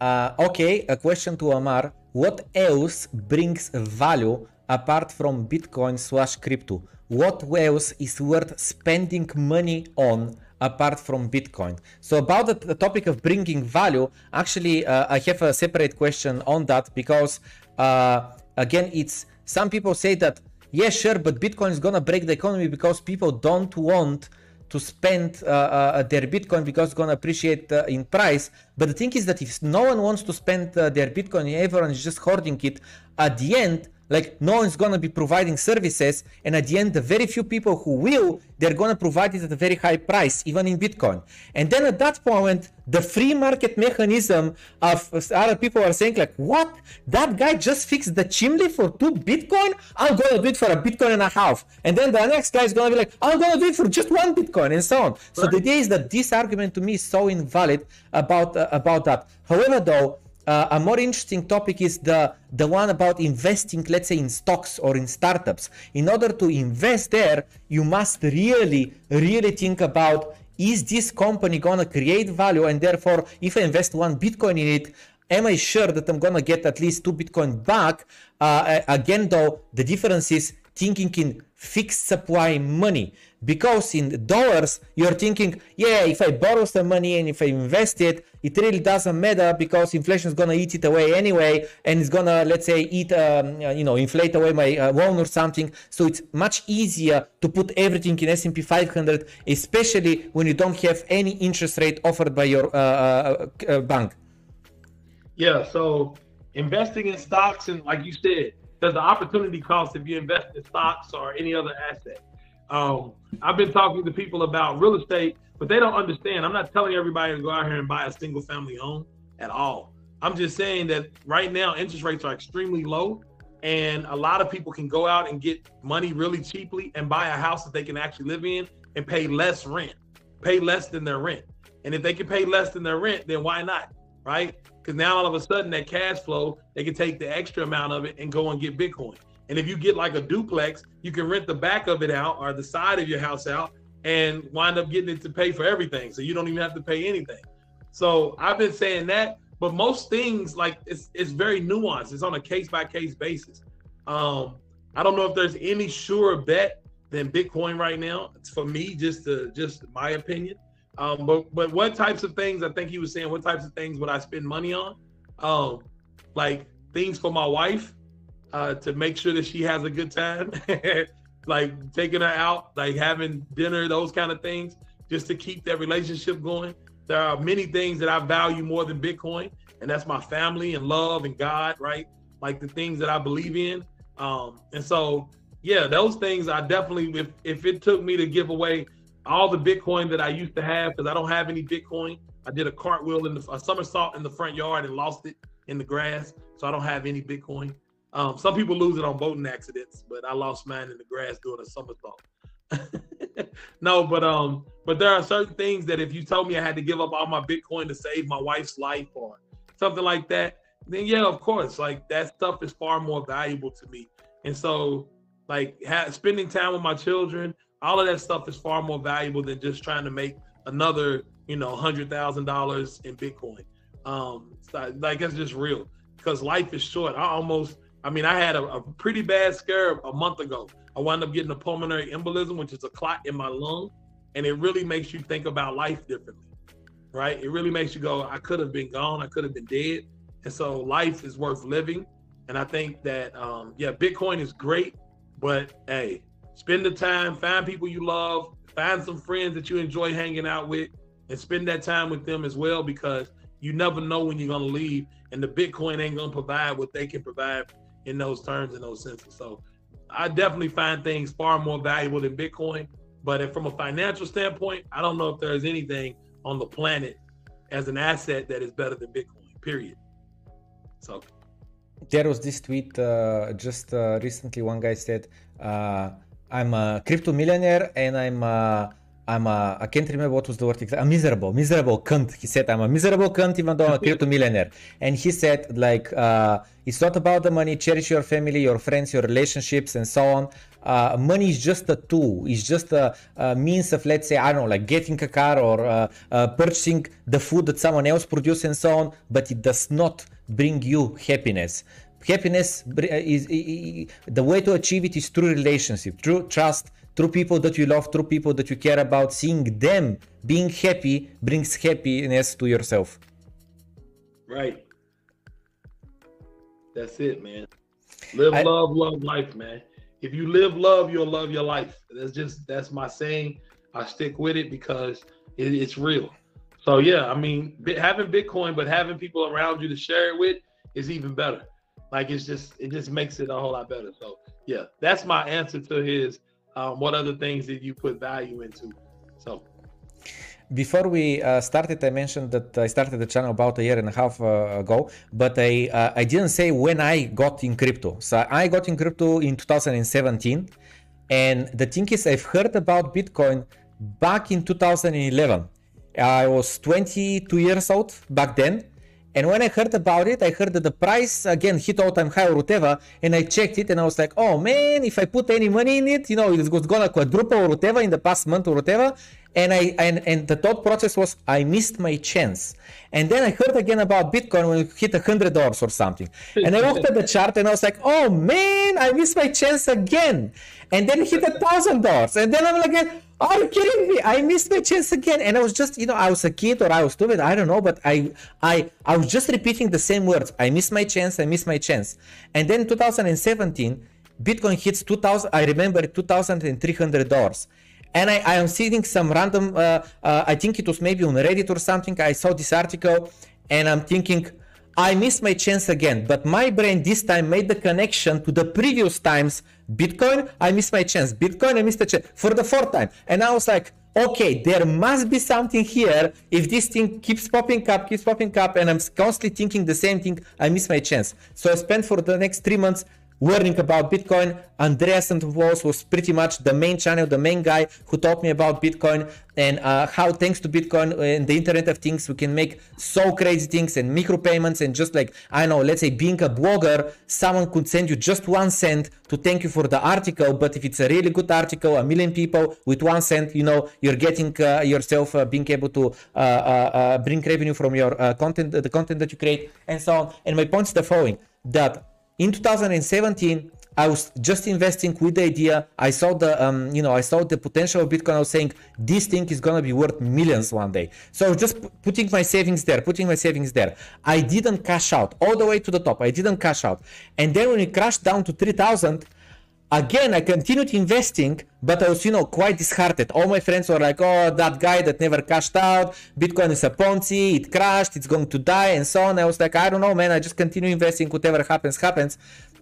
Uh, okay, a question to Amar. What else brings value apart from Bitcoin slash crypto? What else is worth spending money on apart from Bitcoin? So about the, the topic of bringing value, actually, uh, I have a separate question on that because uh, again, it's some people say that yeah, sure, but Bitcoin is gonna break the economy because people don't want to spend uh, uh, their Bitcoin because it's gonna appreciate uh, in price. But the thing is that if no one wants to spend uh, their Bitcoin, everyone is just hoarding it. At the end, like no one's gonna be providing services, and at the end, the very few people who will, they're gonna provide it at a very high price, even in Bitcoin. And then at that point, the free market mechanism of other people are saying like, what? That guy just fixed the chimney for two Bitcoin? I'm gonna do it for a Bitcoin and a half. And then the next guy is gonna be like, I'm gonna do it for just one Bitcoin, and so on. Right. So the idea is that this argument to me is so invalid about uh, about that. However, though uh, a more interesting topic is the the one about investing let's say in stocks or in startups. In order to invest there you must really really think about is this company to create value? And therefore if i invest one bitcoin in it am i sure that i'm to get at least two bitcoin back? Uh, again though the difference is thinking in fixed supply money because in dollars you're thinking yeah if i borrow some money and if i invest it it really doesn't matter because inflation is going to eat it away anyway and it's going to let's say eat um, you know inflate away my uh, loan or something. So it's much easier to put everything in s&p 500 especially when you don't have any interest rate offered by your uh, uh, uh bank. Yeah so investing in stocks and like you said there's an opportunity cost if you invest in stocks or any other asset? Um, I've been talking to people about real estate, but they don't understand. I'm not telling everybody to go out here and buy a single family home at all. I'm just saying that right now interest rates are extremely low, and a lot of people can go out and get money really cheaply and buy a house that they can actually live in and pay less rent, pay less than their rent. And if they can pay less than their rent, then why not? Right? Because now all of a sudden that cash flow, they can take the extra amount of it and go and get Bitcoin. And if you get like a duplex, you can rent the back of it out or the side of your house out and wind up getting it to pay for everything. So you don't even have to pay anything. So I've been saying that, but most things like it's it's very nuanced. It's on a case by case basis. Um, I don't know if there's any sure bet than Bitcoin right now. It's for me, just to, just my opinion. Um, but but what types of things I think he was saying, what types of things would I spend money on? Um, like things for my wife uh, to make sure that she has a good time, like taking her out, like having dinner, those kind of things, just to keep that relationship going. There are many things that I value more than Bitcoin, and that's my family and love and God, right? Like the things that I believe in. Um, and so, yeah, those things I definitely, if if it took me to give away all the Bitcoin that I used to have, because I don't have any Bitcoin, I did a cartwheel in the a somersault in the front yard and lost it in the grass, so I don't have any Bitcoin. Um, some people lose it on boating accidents, but I lost mine in the grass doing a somersault. no, but um, but there are certain things that if you told me I had to give up all my Bitcoin to save my wife's life or something like that, then yeah, of course, like that stuff is far more valuable to me. And so, like ha- spending time with my children, all of that stuff is far more valuable than just trying to make another, you know, hundred thousand dollars in Bitcoin. Um, so, like it's just real because life is short. I almost I mean, I had a, a, pretty bad scare a month ago. I wound up getting a pulmonary embolism, which is a clot in my lung, and it really makes you think about life differently, right? It really makes you go, I could have been gone, I could have been dead, and so life is worth living. And I think that, um, yeah, Bitcoin is great, but hey, spend the time, find people you love, find some friends that you enjoy hanging out with, and spend that time with them as well because you never know when you're gonna leave, and the Bitcoin ain't gonna provide what they can provide in those terms and those senses. So I definitely find things far more valuable than Bitcoin. But from a financial standpoint, I don't know if there's anything on the planet as an asset that is better than Bitcoin. Period. So there was this tweet uh, just uh, recently. One guy said, uh, "I'm a crypto millionaire and I'm." Uh, I'm a, I can't remember what was the word exactly. A miserable, miserable cunt. He said, I'm a miserable cunt even though I'm a crypto millionaire. And he said, like, uh, it's not about the money. Cherish your family, your friends, your relationships, and so on. Uh, money is just a tool. It's just a, a, means of, let's say, I don't know, like getting a car or uh, uh, purchasing the food that someone else produces and so on. But it does not bring you happiness happiness is, is, is, the way to achieve it is through relationship through trust through people that you love, through people that you care about, seeing them being happy brings happiness to yourself. Right. That's it, man. Live, I, love, love life, man. If you live love, you'll love your life. That's just that's my saying. I stick with it because it, it's real. So yeah, I mean, having Bitcoin, but having people around you to share it with is even better. Like it's just it just makes it a whole lot better. So yeah, that's my answer to his um, what other things did you put value into? So before we uh, started, I mentioned that I started the channel about a year and a half uh, ago, but I uh, I didn't say when I got in crypto. So I got in crypto in 2017, and the thing is, I've heard about Bitcoin back in 2011. I was 22 years old back then, and when I heard about it, I heard that the price again hit all time high or whatever, and I checked it and I was like, oh man, if I put any money in it, you know, it was gonna quadruple or whatever in the past month or whatever. And I and, and the thought process was I missed my chance. And then I heard again about Bitcoin when it hit a hundred dollars or something. And I looked at the chart and I was like, oh man, I missed my chance again. And then it hit a thousand dollars. And then I'm like, are you kidding me? I missed my chance again. And I was just, you know, I was a kid or I was stupid. I don't know, but I, I, I was just repeating the same words. I missed my chance. I missed my chance. And then 2017, Bitcoin hits 2000. I remember $2,300. And I, I am seeing some random, uh, uh, I think it was maybe on Reddit or something. I saw this article and I'm thinking, I missed my chance again, but my brain this time made the connection to the previous times. Bitcoin, I missed my chance. Bitcoin, I missed the chance for the fourth time. And I was like, okay, there must be something here. If this thing keeps popping up, keeps popping up, and I'm constantly thinking the same thing, I miss my chance. So I spent for the next three months learning about Bitcoin. Andreas Antonopoulos was pretty much the main channel, the main guy who taught me about Bitcoin and uh, how thanks to Bitcoin and the Internet of Things, we can make so crazy things and micropayments and just like, I know, let's say being a blogger, someone could send you just one cent to thank you for the article. But if it's a really good article, a million people with one cent, you know, you're getting uh, yourself uh, being able to uh, uh, uh, bring revenue from your content, the content that you create and so on. And my point is the following, that in 2017 I was just investing with the idea. I saw the, um, you know, I saw the potential of Bitcoin. I was saying this thing is gonna be worth millions one day. So just putting my savings there, putting my savings there. I didn't cash out all the way to the top. I didn't cash out, and then when it crashed down to 3,000, again I continued investing, but I was, you know, quite disheartened. All my friends were like, "Oh, that guy that never cashed out. Bitcoin is a Ponzi. It crashed. It's going to die, and so on." I was like, "I don't know, man. I just continue investing. Whatever happens, happens."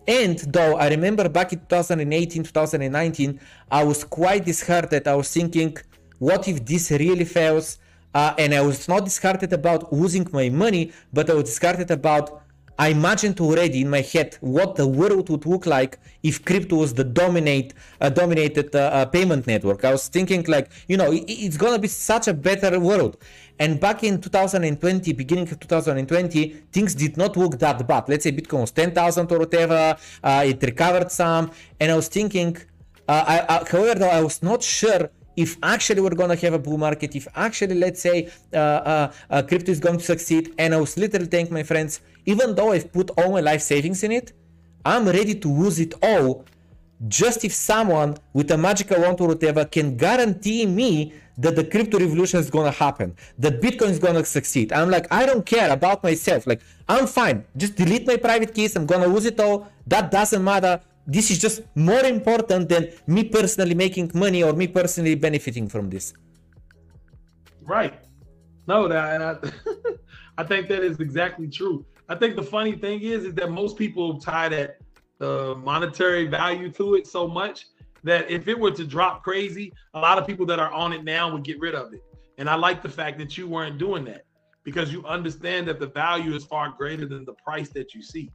And though I remember back in 2018, 2019, I was quite disheartened. I was thinking, what if this really fails? Uh, and I was not disheartened about losing my money, but I was disheartened about I imagined already in my head what the world would look like if crypto was the dominate uh, dominated uh, uh, payment network. I was thinking like, you know, it, it's gonna be such a better world. And back in 2020, beginning of 2020, things did not look that bad. Let's say Bitcoin was 10,000 or whatever. Uh, it recovered some, and I was thinking. Uh, I, I, however, though, I was not sure if actually we're to have a bull market, if actually, let's say, uh, uh, uh, crypto is going to succeed, and I was literally telling my friends, even though I've put all my life savings in it, I'm ready to lose it all just if someone with a magical wand or whatever can guarantee me that the crypto revolution is to happen, that Bitcoin is to succeed. I'm like, I don't care about myself. Like, I'm fine. Just delete my private keys. I'm to lose it all. That doesn't matter this is just more important than me personally making money or me personally benefiting from this right no that I, I think that is exactly true. I think the funny thing is, is that most people tie that the monetary value to it so much that if it were to drop crazy, a lot of people that are on it now would get rid of it. And I like the fact that you weren't doing that because you understand that the value is far greater than the price that you see.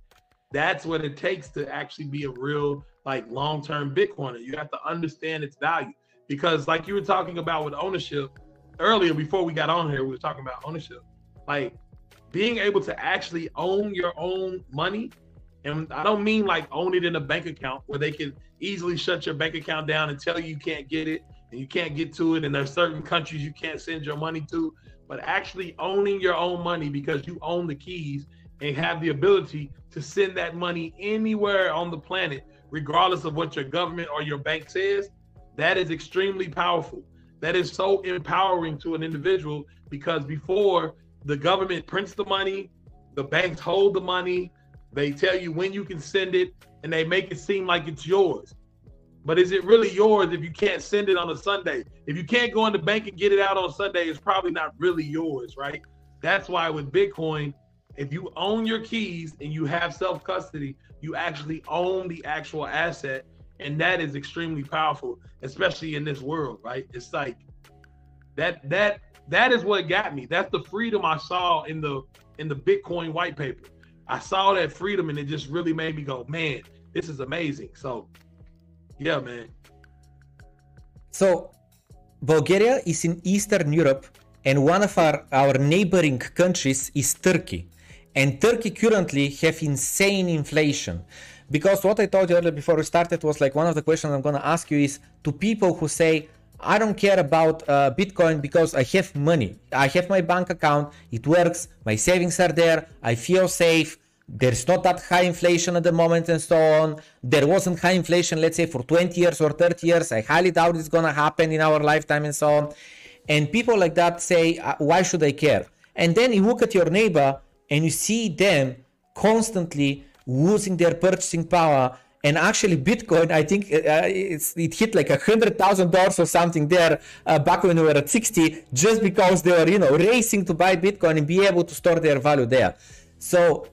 That's what it takes to actually be a real like long-term Bitcoiner. You have to understand its value because like you were talking about with ownership earlier before we got on here, we were talking about ownership. Like being able to actually own your own money and I don't mean like own it in a bank account where they can easily shut your bank account down and tell you you can't get it and you can't get to it. And there's certain countries you can't send your money to, but actually owning your own money because you own the keys and have the ability to send that money anywhere on the planet, regardless of what your government or your bank says, that is extremely powerful. That is so empowering to an individual because before the government prints the money, the banks hold the money, they tell you when you can send it, and they make it seem like it's yours. But is it really yours if you can't send it on a Sunday? If you can't go in the bank and get it out on Sunday, it's probably not really yours, right? That's why with Bitcoin, if you own your keys and you have self custody, you actually own the actual asset. And that is extremely powerful, especially in this world, right? It's like that that that is what got me. That's the freedom I saw in the in the Bitcoin white paper. I saw that freedom and it just really made me go, man, this is amazing. So yeah, man. So Bulgaria is in Eastern Europe and one of our, our neighboring countries is Turkey. And Turkey currently have insane inflation. Because what I told you earlier before we started was like one of the questions I'm gonna ask you is to people who say, I don't care about uh, Bitcoin because I have money. I have my bank account, it works, my savings are there, I feel safe, there's not that high inflation at the moment and so on. There wasn't high inflation, let's say, for 20 years or 30 years. I highly doubt it's gonna happen in our lifetime and so on. And people like that say, uh, why should I care? And then you look at your neighbor and you see them constantly losing their purchasing power and actually bitcoin i think uh, it hit like a hundred thousand dollars or something there uh, back when we were at 60 just because they were you know racing to buy bitcoin and be able to store their value there. So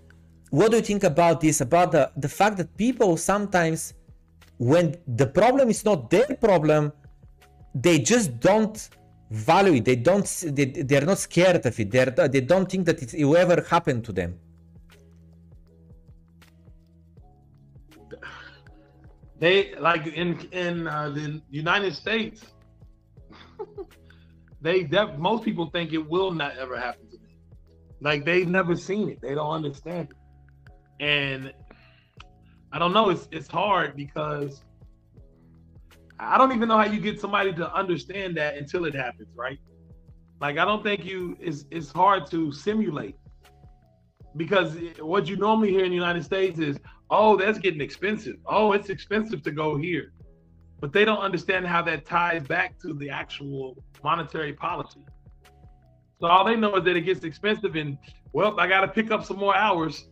what do you think about this about the, the fact that people sometimes when the problem is not their problem they just don't value it. They don't they, they're not scared of it. They're, they don't think that it will ever happen to them they like in in uh, the united states they def- most people think it will not ever happen to them like they've never seen it they don't understand it and I don't know. It's it's hard because I don't even know how you get somebody to understand that until it happens, right? Like I don't think you it's it's hard to simulate because what you normally hear in the United States is, oh, that's getting expensive. Oh, it's expensive to go here. But they don't understand how that ties back to the actual monetary policy. So all they know is that it gets expensive and well, I gotta pick up some more hours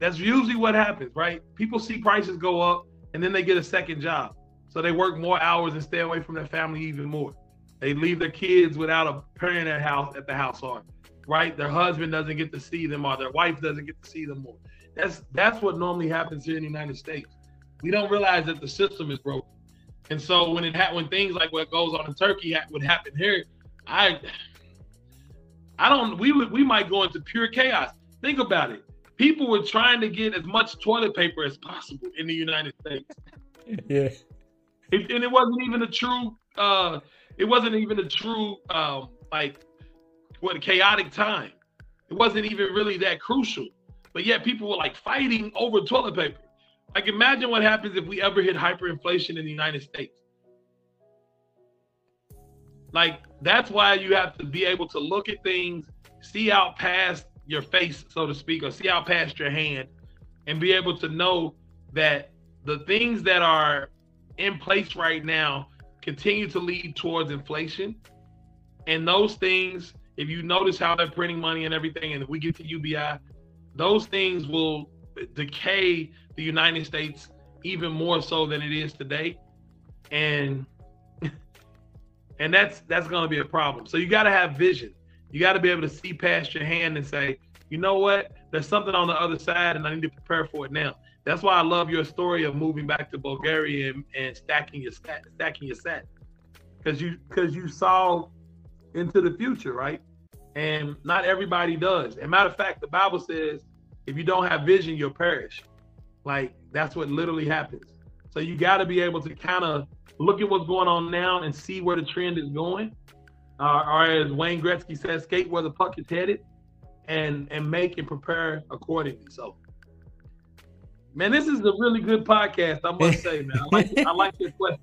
that's usually what happens, right? People see prices go up and then they get a second job. So they work more hours and stay away from their family even more. They leave their kids without a parent at house at the household, right? Their husband doesn't get to see them or their wife doesn't get to see them more. That's that's what normally happens here in the United States. We don't realize that the system is broken. And so when it ha- when things like what goes on in Turkey ha- would happen here, I I don't we would we might go into pure chaos. Think about it people were trying to get as much toilet paper as possible in the United States. yeah. It, and it wasn't even a true uh it wasn't even a true um like what a chaotic time. It wasn't even really that crucial. But yet people were like fighting over toilet paper. Like imagine what happens if we ever hit hyperinflation in the United States. Like that's why you have to be able to look at things, see out past your face, so to speak, or see out past your hand and be able to know that the things that are in place right now continue to lead towards inflation. And those things, if you notice how they're printing money and everything, and we get to UBI, those things will decay the United States even more so than it is today. And and that's that's going to be a problem. So you got to have vision You got to be able to see past your hand and say, you know what? There's something on the other side, and I need to prepare for it now. That's why I love your story of moving back to Bulgaria and, and stacking your stack, stacking your set, because you because you saw into the future, right? And not everybody does. And matter of fact, the Bible says, if you don't have vision, you'll perish. Like that's what literally happens. So you got to be able to kind of look at what's going on now and see where the trend is going, uh, or as Wayne Gretzky says, skate where the puck is headed, and and make and prepare accordingly. So, man, this is a really good podcast. I must say, man, I like, I like this question.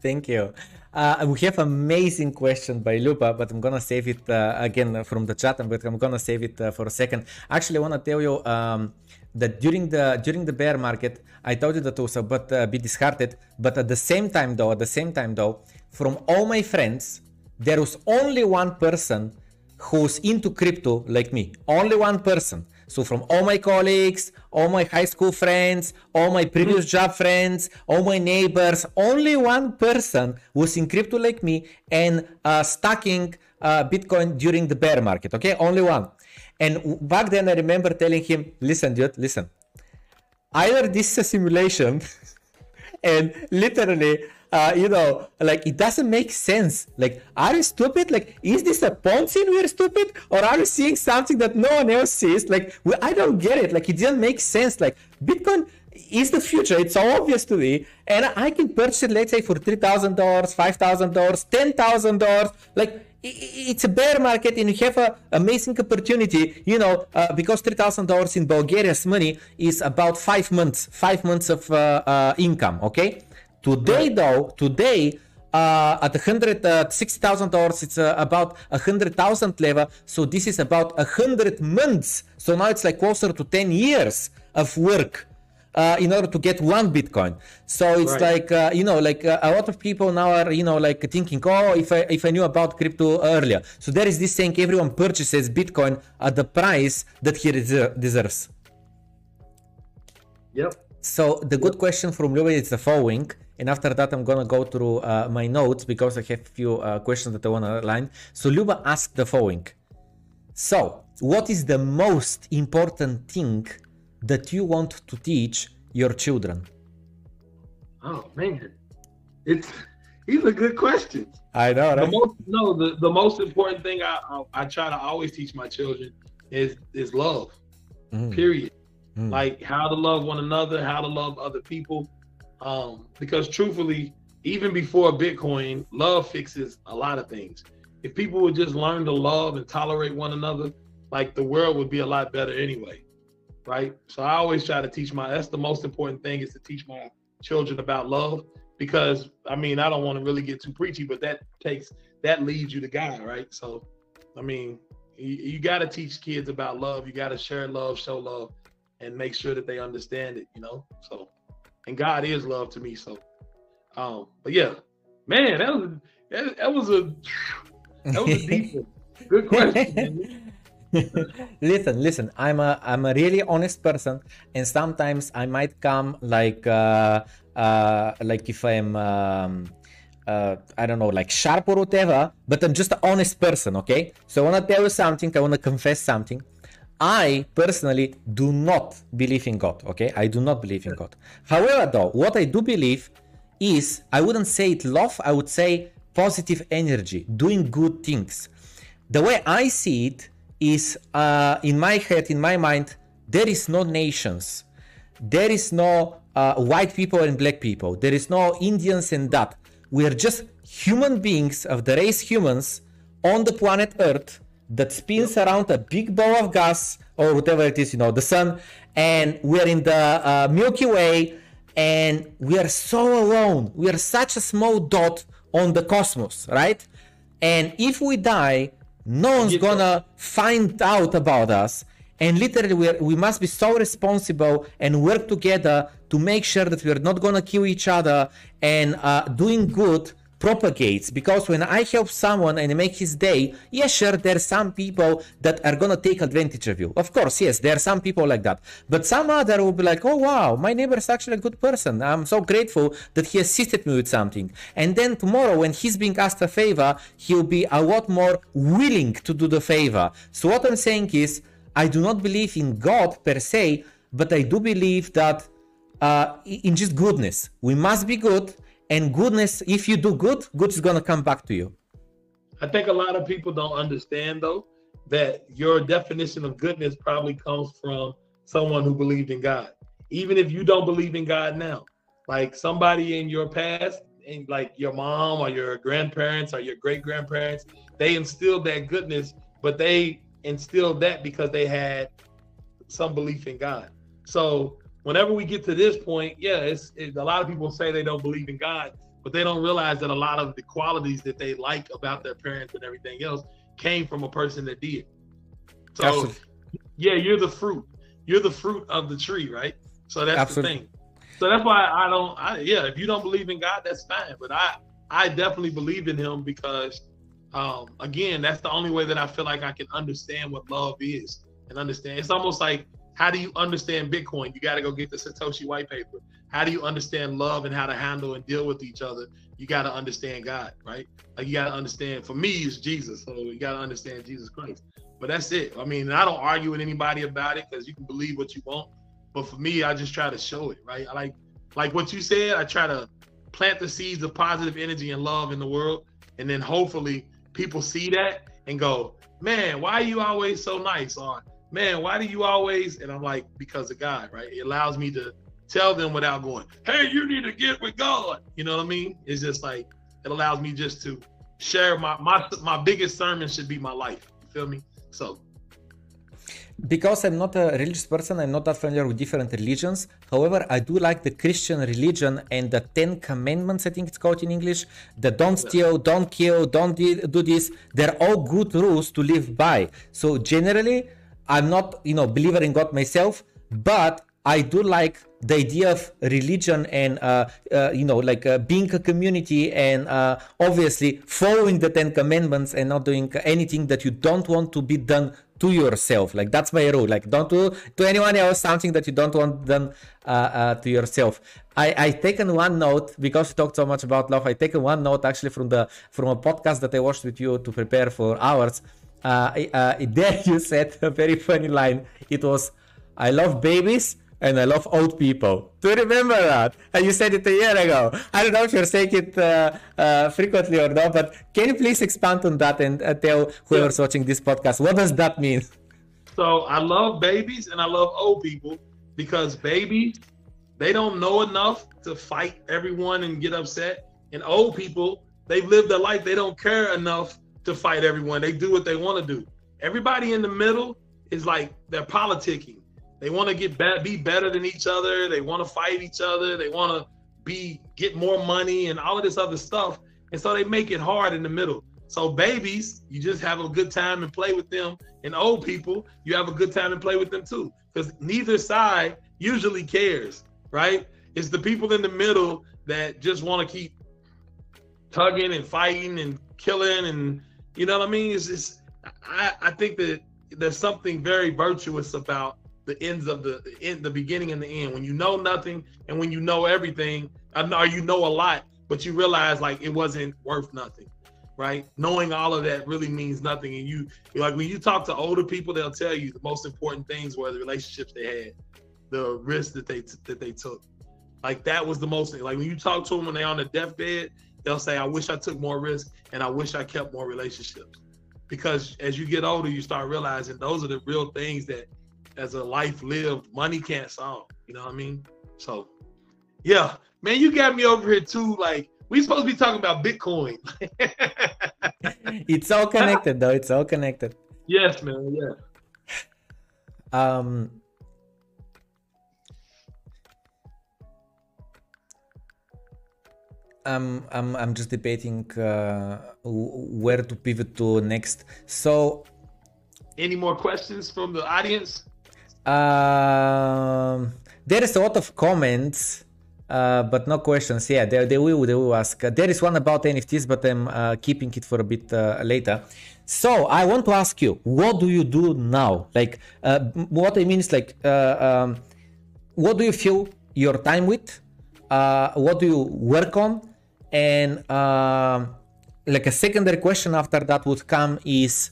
Thank you. Uh, we have amazing question by Luba, but I'm gonna save it uh, again from the chat. But I'm gonna save it uh, for a second. Actually, I wanna tell you um, that during the during the bear market, I told you that also, but uh, bit disheartened. But at the same time, though, at the same time, though, from all my friends, there was only one person who's into crypto like me. Only one person. So from all my colleagues, all my high school friends, all my previous mm. job friends, all my neighbors, only one person was in crypto like me and uh, stacking uh, Bitcoin during the bear market. Okay, only one. And back then I remember telling him, listen, dude, listen. Either this is a simulation and literally uh, you know, like it doesn't make sense. Like, are you stupid? Like, is this a Ponzi and we're stupid? Or are you seeing something that no one else sees? Like, I don't get it. Like, it doesn't make sense. Like, Bitcoin is the future. It's obvious to me. And I can purchase it, let's say, for $3,000, $5,000, $10,000. Like, it's a bear market and you have an amazing opportunity, you know, uh, because $3,000 in Bulgaria's money is about five months, five months of uh, uh, income, okay? Today, right. though, today, uh, at hundred uh, sixty thousand dollars, it's uh, about a hundred thousand level. So this is about a hundred months. So now it's like closer to ten years of work uh, in order to get one Bitcoin. So it's right. like uh, you know, like uh, a lot of people now are you know like thinking, oh, if I if I knew about crypto earlier. So there is this saying: everyone purchases Bitcoin at the price that he deserves. Yep. So the good question from Louis is the following and after that I'm gonna go through uh, my notes because I have a few uh, questions that I wanna align. So Luba asked the following. So, what is the most important thing that you want to teach your children? Oh man, it's these are good questions. I know. Right? The most, no, the, the most important thing I, I, I try to always teach my children is is love. Mm. Period. Mm. Like how to love one another, how to love other people, um, because truthfully, even before Bitcoin, love fixes a lot of things. If people would just learn to love and tolerate one another, like the world would be a lot better anyway. Right. So I always try to teach my that's the most important thing is to teach my children about love because I mean I don't want to really get too preachy, but that takes that leads you to God, right? So I mean you, you got to teach kids about love. You got to share love, show love, and make sure that they understand it. You know, so and God is love to me. So, um, but yeah, man, that was that, that was a that was a deep one. Good question. listen, listen. I'm a I'm a really honest person, and sometimes I might come like uh, uh, like if I'm um, uh, I don't know, like sharp or whatever. But I'm just an honest person, okay? So I wanna tell you something. I wanna confess something. I personally do not believe in God, okay? I do not believe in God. However, though, what I do believe is I wouldn't say it love, I would say positive energy, doing good things. The way I see it is uh, in my head, in my mind, there is no nations, there is no uh, white people and black people, there is no Indians and that. We are just human beings of the race humans on the planet Earth that spins around a big ball of gas or whatever it is, you know, the sun, and we're in the uh, Milky Way, and we are so alone. We are such a small dot on the cosmos, right? And if we die, no one's gonna find out about us. And literally, we, we must be so responsible and work together to make sure that we're not gonna kill each other and uh, doing good propagates because when I help someone and make his day, yes, sure, there's some people that are gonna take advantage of you. Of course, yes, there are some people like that. But some other will be like, oh wow, my neighbor is actually a good person. I'm so grateful that he assisted me with something. And then tomorrow, when he's being asked a favor, he'll be a lot more willing to do the favor. So what I'm saying is, I do not believe in God per se, but I do believe that uh, in just goodness. We must be good and goodness if you do good good is going to come back to you. I think a lot of people don't understand though that your definition of goodness probably comes from someone who believed in god. Even if you don't believe in god now like somebody in your past and like your mom or your grandparents or your great grandparents they instilled that goodness but they instilled that because they had some belief in god. So whenever we get to this point, yeah, it's, it's a lot of people say they don't believe in God, but they don't realize that a lot of the qualities that they like about their parents and everything else came from a person that did. So, Absolutely. yeah, you're the fruit. You're the fruit of the tree, right? So that's Absolutely. the thing. So that's why I don't. I, yeah, if you don't believe in God, that's fine. But I, I definitely believe in Him because, um, again, that's the only way that I feel like I can understand what love is and understand. It's almost like how do you understand Bitcoin? You got to go get the Satoshi white paper. How do you understand love and how to handle and deal with each other? You got to understand God, right? Like you got to understand. For me, it's Jesus, so you got to understand Jesus Christ. But that's it. I mean, I don't argue with anybody about it because you can believe what you want. But for me, I just try to show it, right? I like, like what you said. I try to plant the seeds of positive energy and love in the world, and then hopefully people see that and go, "Man, why are you always so nice?" Or man, why do you always? And I'm like, because of God, right? It allows me to tell them without going, hey, you need to get with God. You know what I mean? It's just like it allows me just to share my my my biggest sermon should be my life. You feel me? So because I'm not a religious person, I'm not that familiar with different religions. However, I do like the Christian religion and the Ten Commandments, I think it's called in English, the don't steal, don't kill, don't do this. They're all good rules to live by. So generally, I'm not, you know, believer in God myself, but I do like the idea of religion and uh, uh, you know like uh, being a community and uh, obviously following the Ten Commandments and not doing anything that you don't want to be done to yourself. Like that's my rule. Like don't do to anyone else something that you don't want done uh, uh, to yourself. I I taken one note because you talked so much about love. I taken one note actually from the from a podcast that I watched with you to prepare for hours uh, uh, there you said a very funny line. It was, I love babies and I love old people. Do you remember that? And you said it a year ago. I don't know if you're saying it uh, uh, frequently or not, but can you please expand on that and uh, tell whoever's watching this podcast what does that mean? So I love babies and I love old people because babies they don't know enough to fight everyone and get upset, and old people they've lived their life they don't care enough to fight everyone. They do what they want to do. Everybody in the middle is like they're politicking. They want to get be-, be better than each other. They want to fight each other. They want to be get more money and all of this other stuff. And so they make it hard in the middle. So babies, you just have a good time and play with them. And old people, you have a good time and play with them too. Because neither side usually cares, right? It's the people in the middle that just want to keep tugging and fighting and killing and you know what I mean? It's just I, I think that there's something very virtuous about the ends of the in the beginning and the end. When you know nothing and when you know everything, or you know a lot, but you realize like it wasn't worth nothing. Right? Knowing all of that really means nothing. And you like when you talk to older people, they'll tell you the most important things were the relationships they had, the risks that they that they took. Like that was the most like when you talk to them when they're on the deathbed, they'll say, I wish I took more risk and I wish I kept more relationships. Because as you get older, you start realizing those are the real things that as a life lived, money can't solve. You know what I mean? So yeah, man, you got me over here too. Like we supposed to be talking about Bitcoin. it's all connected though. It's all connected. Yes, man. Yeah. Um I'm I'm I'm just debating uh, where to pivot to next. So, any more questions from the audience? Um, there is a lot of comments Uh, but no questions. Yeah, they, they will they will ask. Uh, there is one about NFTs, but I'm uh, keeping it for a bit uh, later. So I want to ask you, what do you do now? Like, uh, what I mean is like, uh, um, what do you fill your time with? what do you work on? And um, like a secondary question after that would come is,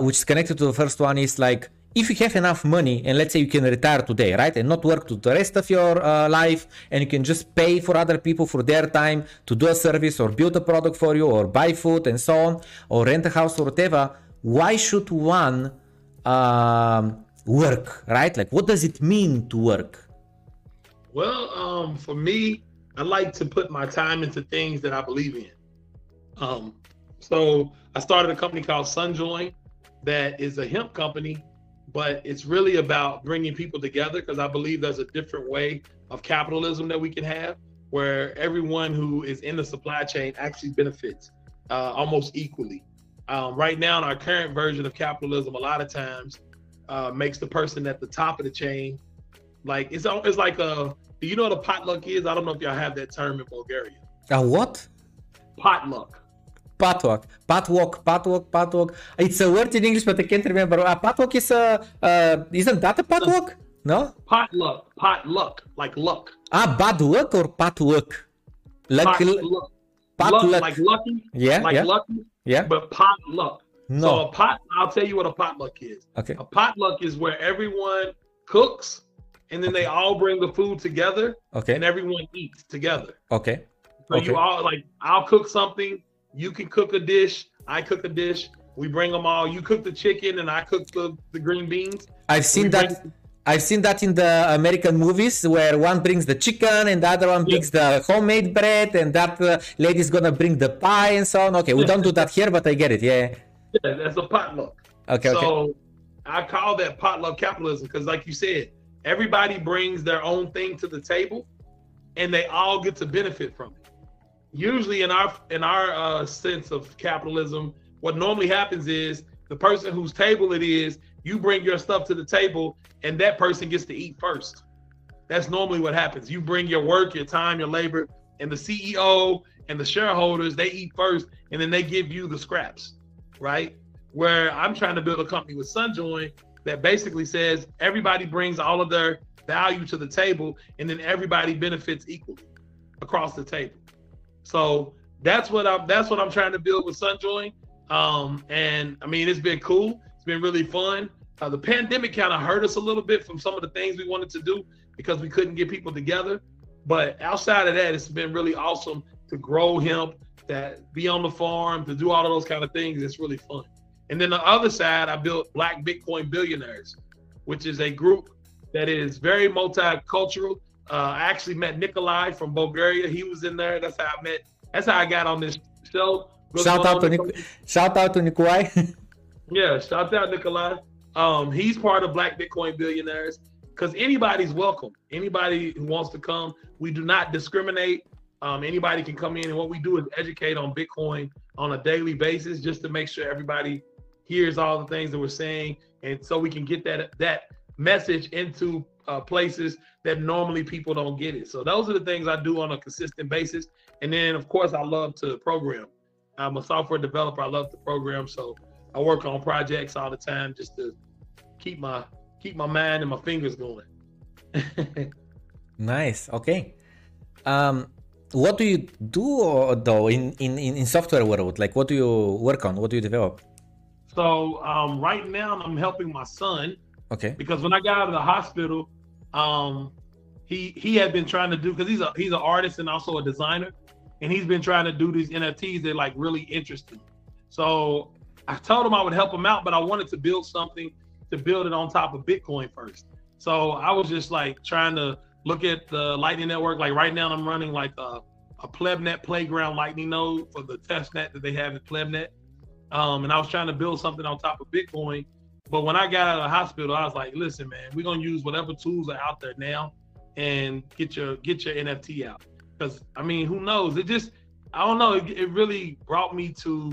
which is connected to the first one, is like, if you have enough money and let's say you can retire today right and not work to the rest of your uh, life and you can just pay for other people for their time to do a service or build a product for you or buy food and so on or rent a house or whatever why should one um, work right? Like what does it mean to work? Well um, for me i like to put my time into things that i believe in um, so i started a company called sunjoin that is a hemp company but it's really about bringing people together because I believe there's a different way of capitalism that we can have where everyone who is in the supply chain actually benefits uh, almost equally. Um, right now, in our current version of capitalism, a lot of times uh, makes the person at the top of the chain like it's it's like a. Do you know what a potluck is? I don't know if y'all have that term in Bulgaria. A what? Potluck. Patwalk, patwalk, patwalk, patwalk. It's a word in English, but I can't remember. Uh, patwalk is a, uh, isn't that a patwalk? No? Potluck, potluck, like luck. Ah, bad luck or patwalk? Luck, potluck. Potluck. Like lucky? Yeah, like yeah. lucky? Yeah. But potluck. No. So a pot, I'll tell you what a potluck is. Okay. A potluck is where everyone cooks and then they all bring the food together. Okay. And everyone eats together. Okay. So okay. you all like, I'll cook something you can cook a dish, I cook a dish. We bring them all. You cook the chicken, and I cook the, the green beans. I've seen that. Bring... I've seen that in the American movies where one brings the chicken and the other one brings the homemade bread, and that uh, lady's gonna bring the pie and so on. Okay, we don't do that here, but I get it. Yeah. Yeah, that's a potluck. Okay. So okay. I call that potluck capitalism because, like you said, everybody brings their own thing to the table, and they all get to benefit from it usually in our in our uh, sense of capitalism, what normally happens is the person whose table it is, you bring your stuff to the table, and that person gets to eat first. That's normally what happens. You bring your work, your time, your labor, and the CEO and the shareholders they eat first, and then they give you the scraps, right? Where I'm trying to build a company with Sunjoin that basically says everybody brings all of their value to the table, and then everybody benefits equally across the table. So that's what I'm that's what I'm trying to build with Sunjoin. Um, and I mean, it's been cool. It's been really fun. Uh, the pandemic kind of hurt us a little bit from some of the things we wanted to do because we couldn't get people together. But outside of that, it's been really awesome to grow hemp, that be on the farm, to do all of those kind of things. It's really fun. And then the other side, I built Black Bitcoin Billionaires, which is a group that is very multicultural. Uh, I actually met Nikolai from Bulgaria. He was in there. That's how I met. That's how I got on this show. shout out to shout out to Nikolai. yeah, shout out Nikolai. Um, he's part of Black Bitcoin Billionaires because anybody's welcome. Anybody who wants to come, we do not discriminate. Um, anybody can come in, and what we do is educate on Bitcoin on a daily basis, just to make sure everybody hears all the things that we're saying, and so we can get that that message into uh, places that normally people don't get it. So those are the things I do on a consistent basis. And then of course I love to program. I'm a software developer. I love to program. So I work on projects all the time just to keep my keep my mind and my fingers going. nice. Okay. Um what do you do though in, in, in software world? Like what do you work on? What do you develop? So um, right now I'm helping my son. Okay. Because when I got out of the hospital, um, he he had been trying to do because he's a he's an artist and also a designer, and he's been trying to do these NFTs. that are like really interesting. So I told him I would help him out, but I wanted to build something to build it on top of Bitcoin first. So I was just like trying to look at the Lightning Network. Like right now, I'm running like a, a PlebNet Playground Lightning node for the testnet that they have at PlebNet. Um, and I was trying to build something on top of Bitcoin but when I got out of the hospital, I was like, listen, man, we're gonna use whatever tools are out there now and get your get your NFT out. Because I mean, who knows? It just I don't know. It, it really brought me to.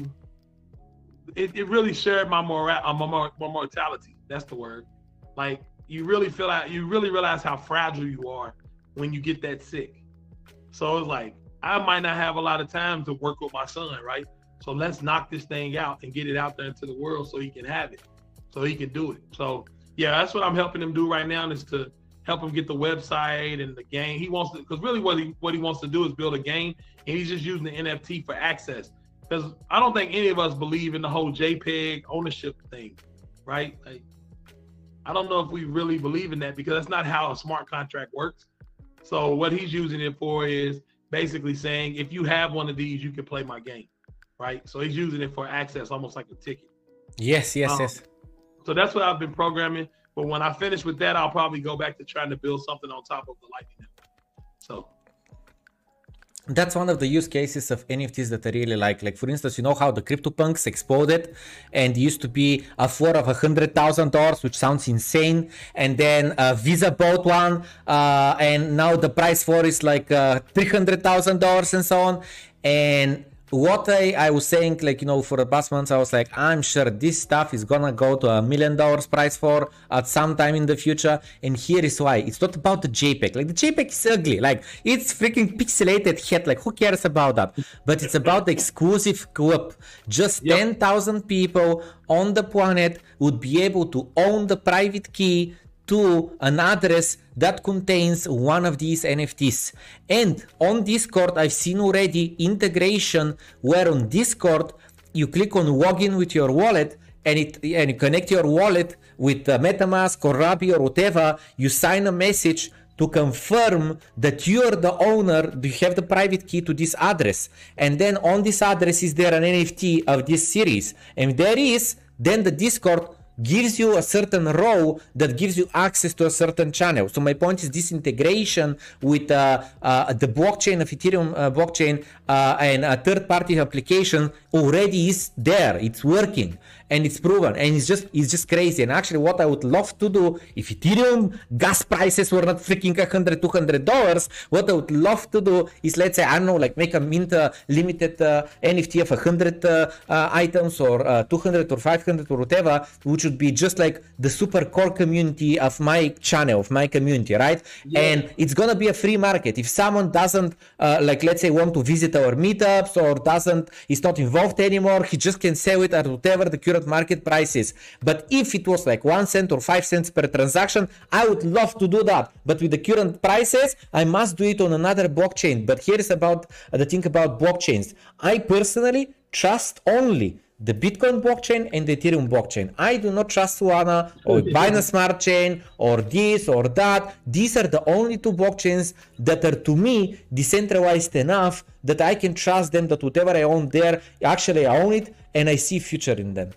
It, it really shared my moral, uh, my, my mortality. That's the word. Like you really feel out. You really realize how fragile you are when you get that sick. So it's like I might not have a lot of time to work with my son, right? So let's knock this thing out and get it out there into the world so he can have it, so he can do it. So yeah, that's what I'm helping him do right now is to help him get the website and the game. He wants to because really what he what he wants to do is build a game, and he's just using the NFT for access. Because I don't think any of us believe in the whole JPEG ownership thing, right? Like, I don't know if we really believe in that because that's not how a smart contract works. So what he's using it for is basically saying if you have one of these, you can play my game, right? So he's using it for access, almost like a ticket. Yes, yes, um, yes. So that's what I've been programming. But when I finish with that, I'll probably go back to trying to build something on top of the Lightning Network. So that's one of the use cases of NFTs that I really like. Like for instance, you know how the CryptoPunks exploded and used to be a floor of a hundred thousand dollars, which sounds insane. And then uh, Visa bought one, uh, and now the price for is like uh, three hundred thousand dollars and so on. And what I, I was saying, like, you know, for the past months, I was like, I'm sure this stuff is gonna go to a million dollars price for at some time in the future. And here is why. It's not about the JPEG. Like, the JPEG is ugly. Like, it's freaking pixelated head. Like, who cares about that? But it's about the exclusive club. Just yep. 10,000 people on the planet would be able to own the private key to an address that contains one of these NFTs. And on Discord, I've seen already integration where on Discord you click on login with your wallet and it and you connect your wallet with uh, MetaMask or Rappi or whatever. You sign a message to confirm that you're the owner, you have the private key to this address. And then on this address is there an NFT of this series. And there is, then the Discord gives you a certain row that gives you access to a certain channel. So my point is this integration with uh, uh, the blockchain of Ethereum uh, blockchain uh, and a third-party application already is there. It's working and it's proven. And it's just it's just crazy. And actually what i would love to do if ethereum gas prices were not freaking 100 200 dollars what i would love to do is let's say i don't know like make a mint uh, limited uh, nft of 100 uh, uh, items or uh, 200 or 500 or whatever which would be just like the super core community of my channel of my community right? Yeah. and it's gonna be a free market. If someone doesn't uh, like let's say want to visit our meetups or doesn't is not involved anymore he just can sell it at whatever the current market prices. But if it was like one cent or five cents per transaction, I would love to do that. But with the current prices, I must do it on another blockchain. But here is about uh, the thing about blockchains. I personally trust only the Bitcoin blockchain and the Ethereum blockchain. I do not trust Solana or Binance Smart Chain or this or that. These are the only two blockchains that are to me decentralized enough that I can trust them that whatever I own there, actually I own it and I see future in them.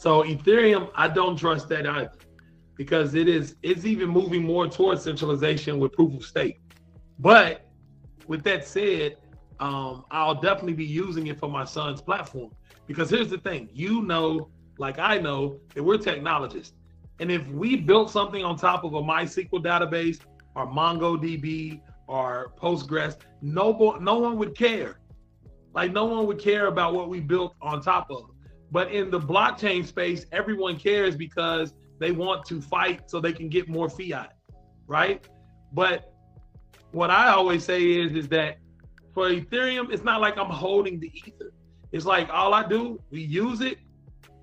So Ethereum, I don't trust that either because it is it's even moving more towards centralization with proof of stake. But with that said, um, I'll definitely be using it for my son's platform because here's the thing: you know, like I know, that we're technologists, and if we built something on top of a MySQL database or MongoDB or Postgres, no no one would care. Like no one would care about what we built on top of. But in the blockchain space, everyone cares because they want to fight so they can get more fiat, right? But what I always say is is that for Ethereum, it's not like I'm holding the ether. It's like all I do, we use it,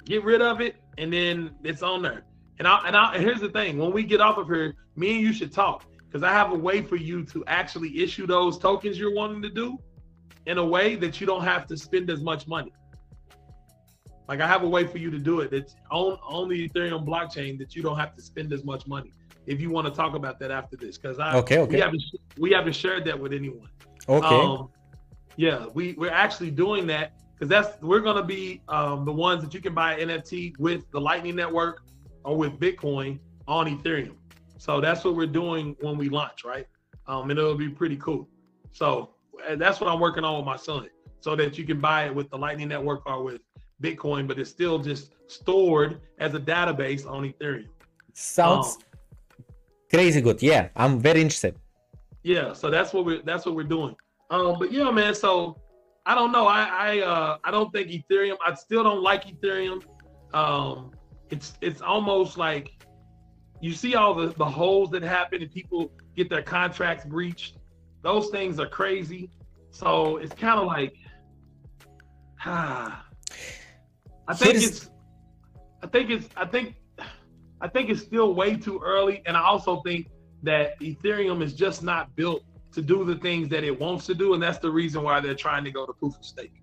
get rid of it, and then it's on there. And I and I and here's the thing: when we get off of here, me and you should talk because I have a way for you to actually issue those tokens you're wanting to do in a way that you don't have to spend as much money. Like I have a way for you to do it that's on on the Ethereum blockchain that you don't have to spend as much money. If you want to talk about that after this, because I okay, okay. we haven't we haven't shared that with anyone. Okay. Um, yeah, we we're actually doing that because that's we're gonna be um, the ones that you can buy NFT with the Lightning Network or with Bitcoin on Ethereum. So that's what we're doing when we launch, right? Um, and it'll be pretty cool. So that's what I'm working on with my son, so that you can buy it with the Lightning Network or with Bitcoin, but it's still just stored as a database on Ethereum. Sounds um, crazy good. Yeah, I'm very interested. Yeah, so that's what we're that's what we're doing. Um, but yeah, man. So I don't know. I I uh I don't think Ethereum. I still don't like Ethereum. Um, it's it's almost like you see all the the holes that happen and people get their contracts breached. those things are crazy. So it's kind of like, ah, I think it's, I think it's, I think, I think it's still way too early, and I also think that Ethereum is just not built to do the things that it wants to do, and that's the reason why they're trying to go to proof of stake.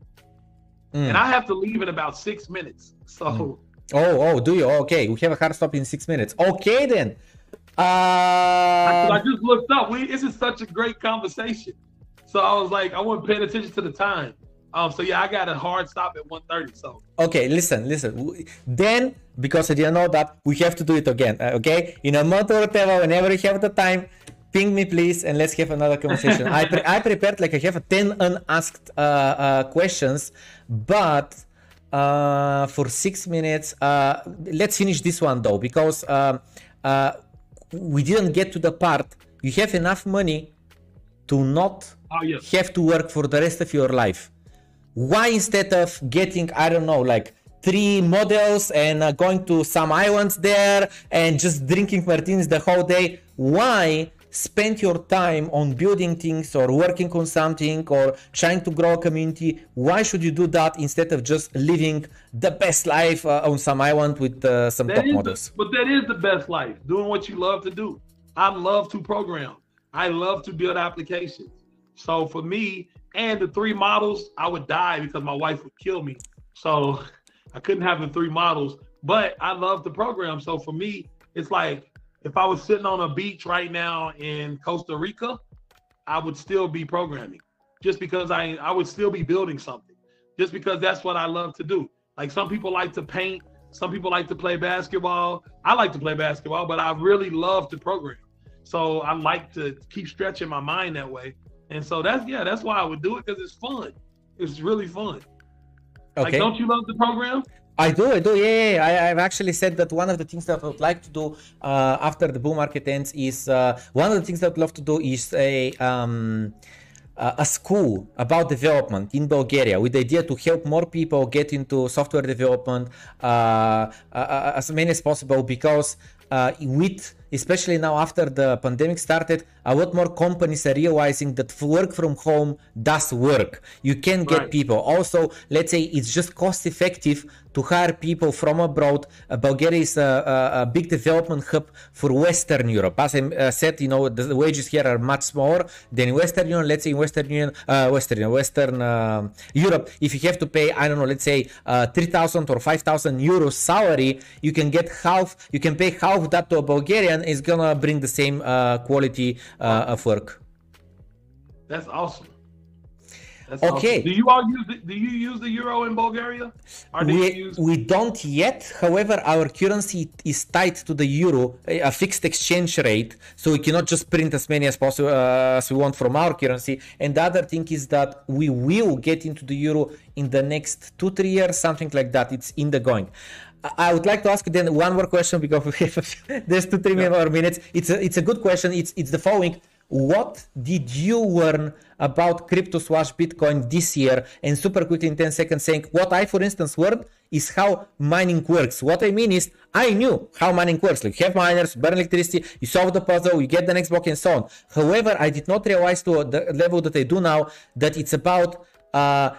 Mm. And I have to leave in about six minutes, so. Mm. Oh, oh, do you? Okay, we have a hard stop in six minutes. Okay, then. I, Uh, I just looked up. We this is such a great conversation. So I was like, I wasn't paying attention to the time. Um, so yeah, I got a hard stop at 1.30. So okay, listen, listen. Then, because I didn't know that, we have to do it again. uh, Okay, in a month or whatever, whenever you have the time, ping me please, and let's have another conversation. I pre- I prepared like I have 10 unasked uh, uh, questions, but uh, for six minutes, uh, let's finish this one though, because um, uh, we didn't get to the part. You have enough money to not oh yeah, have to work for the rest of your life. Why instead of getting, I don't know, like three models and uh, going to some islands there and just drinking martinis the whole day, why spend your time on building things or working on something or trying to grow a community? Why should you do that instead of just living the best life uh, on some island with uh, some that top models? the, but that is the best life. Doing what you love to do. I love to program. I love to build applications. So for me and the three models, I would die because my wife would kill me. So I couldn't have the three models. But I love the program. So for me, it's like if I was sitting on a beach right now in Costa Rica, I would still be programming. Just because I I would still be building something. Just because that's what I love to do. Like some people like to paint, some people like to play basketball. I like to play basketball, but I really love to program. So I like to keep stretching my mind that way. And so that's yeah, that's why I would do it because it's fun. It's really fun. Like, Okay. don't you love the program? I do, I do, yeah, yeah. I, I've actually said that one of the things that I would like to do uh, after the bull market ends is uh, one of the things that I'd love to do is a um, uh, a school about development in Bulgaria with the idea to help more people get into software development uh, uh, as many as possible because uh, with especially now after the pandemic started a lot more companies are realizing that work from home does work. You can get Right. people. Also let's say it's just cost effective to hire people from abroad. Uh, bulgaria is a, a, a big development hub for western europe. As i uh, said you know the, wages here are much smaller than in western union. Let's say in western union uh, western western uh, europe if you have to pay i don't know let's say uh, 3000 or 5000 euros salary you can get half you can pay half that to a bulgarian is gonna bring the same uh, quality uh, of work That's awesome. That's Okay. awesome. Do you all use the, do you use the euro in Bulgaria? Do we, use we don't yet however our currency is tied to the euro a a fixed exchange rate so we cannot just print as many as possible uh, as we want from our currency and the other thing is that we will get into the euro in the next two three years something like that it's in the going I- would like to ask you then one more question because we have a few- there's two three more minutes. It's a, it's a good question. It's it's the following. What did you learn about crypto slash Bitcoin this year? And super quickly in 10 seconds saying what I, for instance, learned is how mining works. What I mean is I knew how mining works. Like you have miners, burn electricity, you solve the puzzle, you get the next block and so on. However, I did not realize to the level that I do now that it's about uh,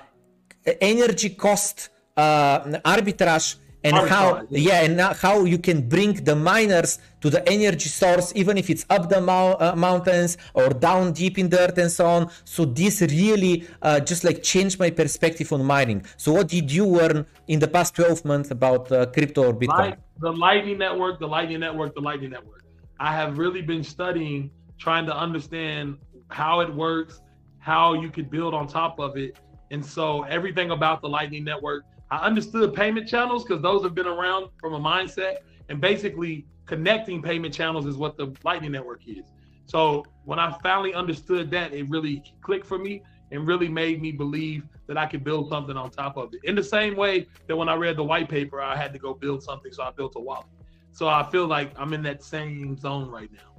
energy cost uh, arbitrage and how yeah. and how you can bring the miners to the energy source even if it's up the mou- uh, mountains or down deep in earth and so on so this really uh, just like changed my perspective on mining so what did you learn in the past 12 months about uh, crypto or bitcoin Light, the Lightning Network, the Lightning Network, the Lightning Network. I have really been studying, trying to understand how it works, how you could build on top of it. And so everything about the Lightning Network, I understood payment channels because those have been around from a mindset. And basically, connecting payment channels is what the Lightning Network is. So when I finally understood that, it really clicked for me and really made me believe that I could build something on top of it. In the same way that when I read the white paper, I had to go build something, so I built a wallet. So I feel like I'm in that same zone right now.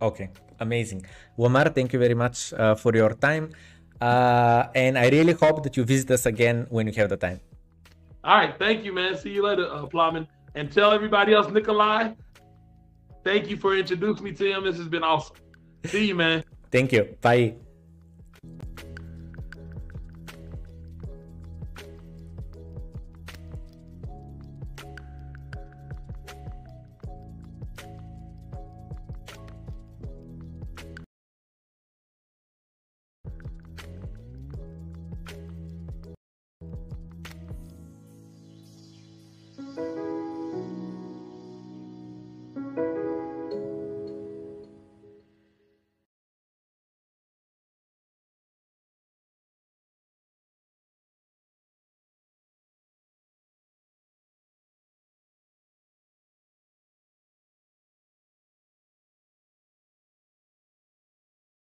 Okay, amazing. Lamar, thank you very much uh, for your time. Uh, and I really hope that you visit us again when you have the time. All right, thank you, man. See you later, uh, Plamen. And tell everybody else, Nikolai, thank you for introducing me to him. This has been awesome. See you, man. Thank you. Bye.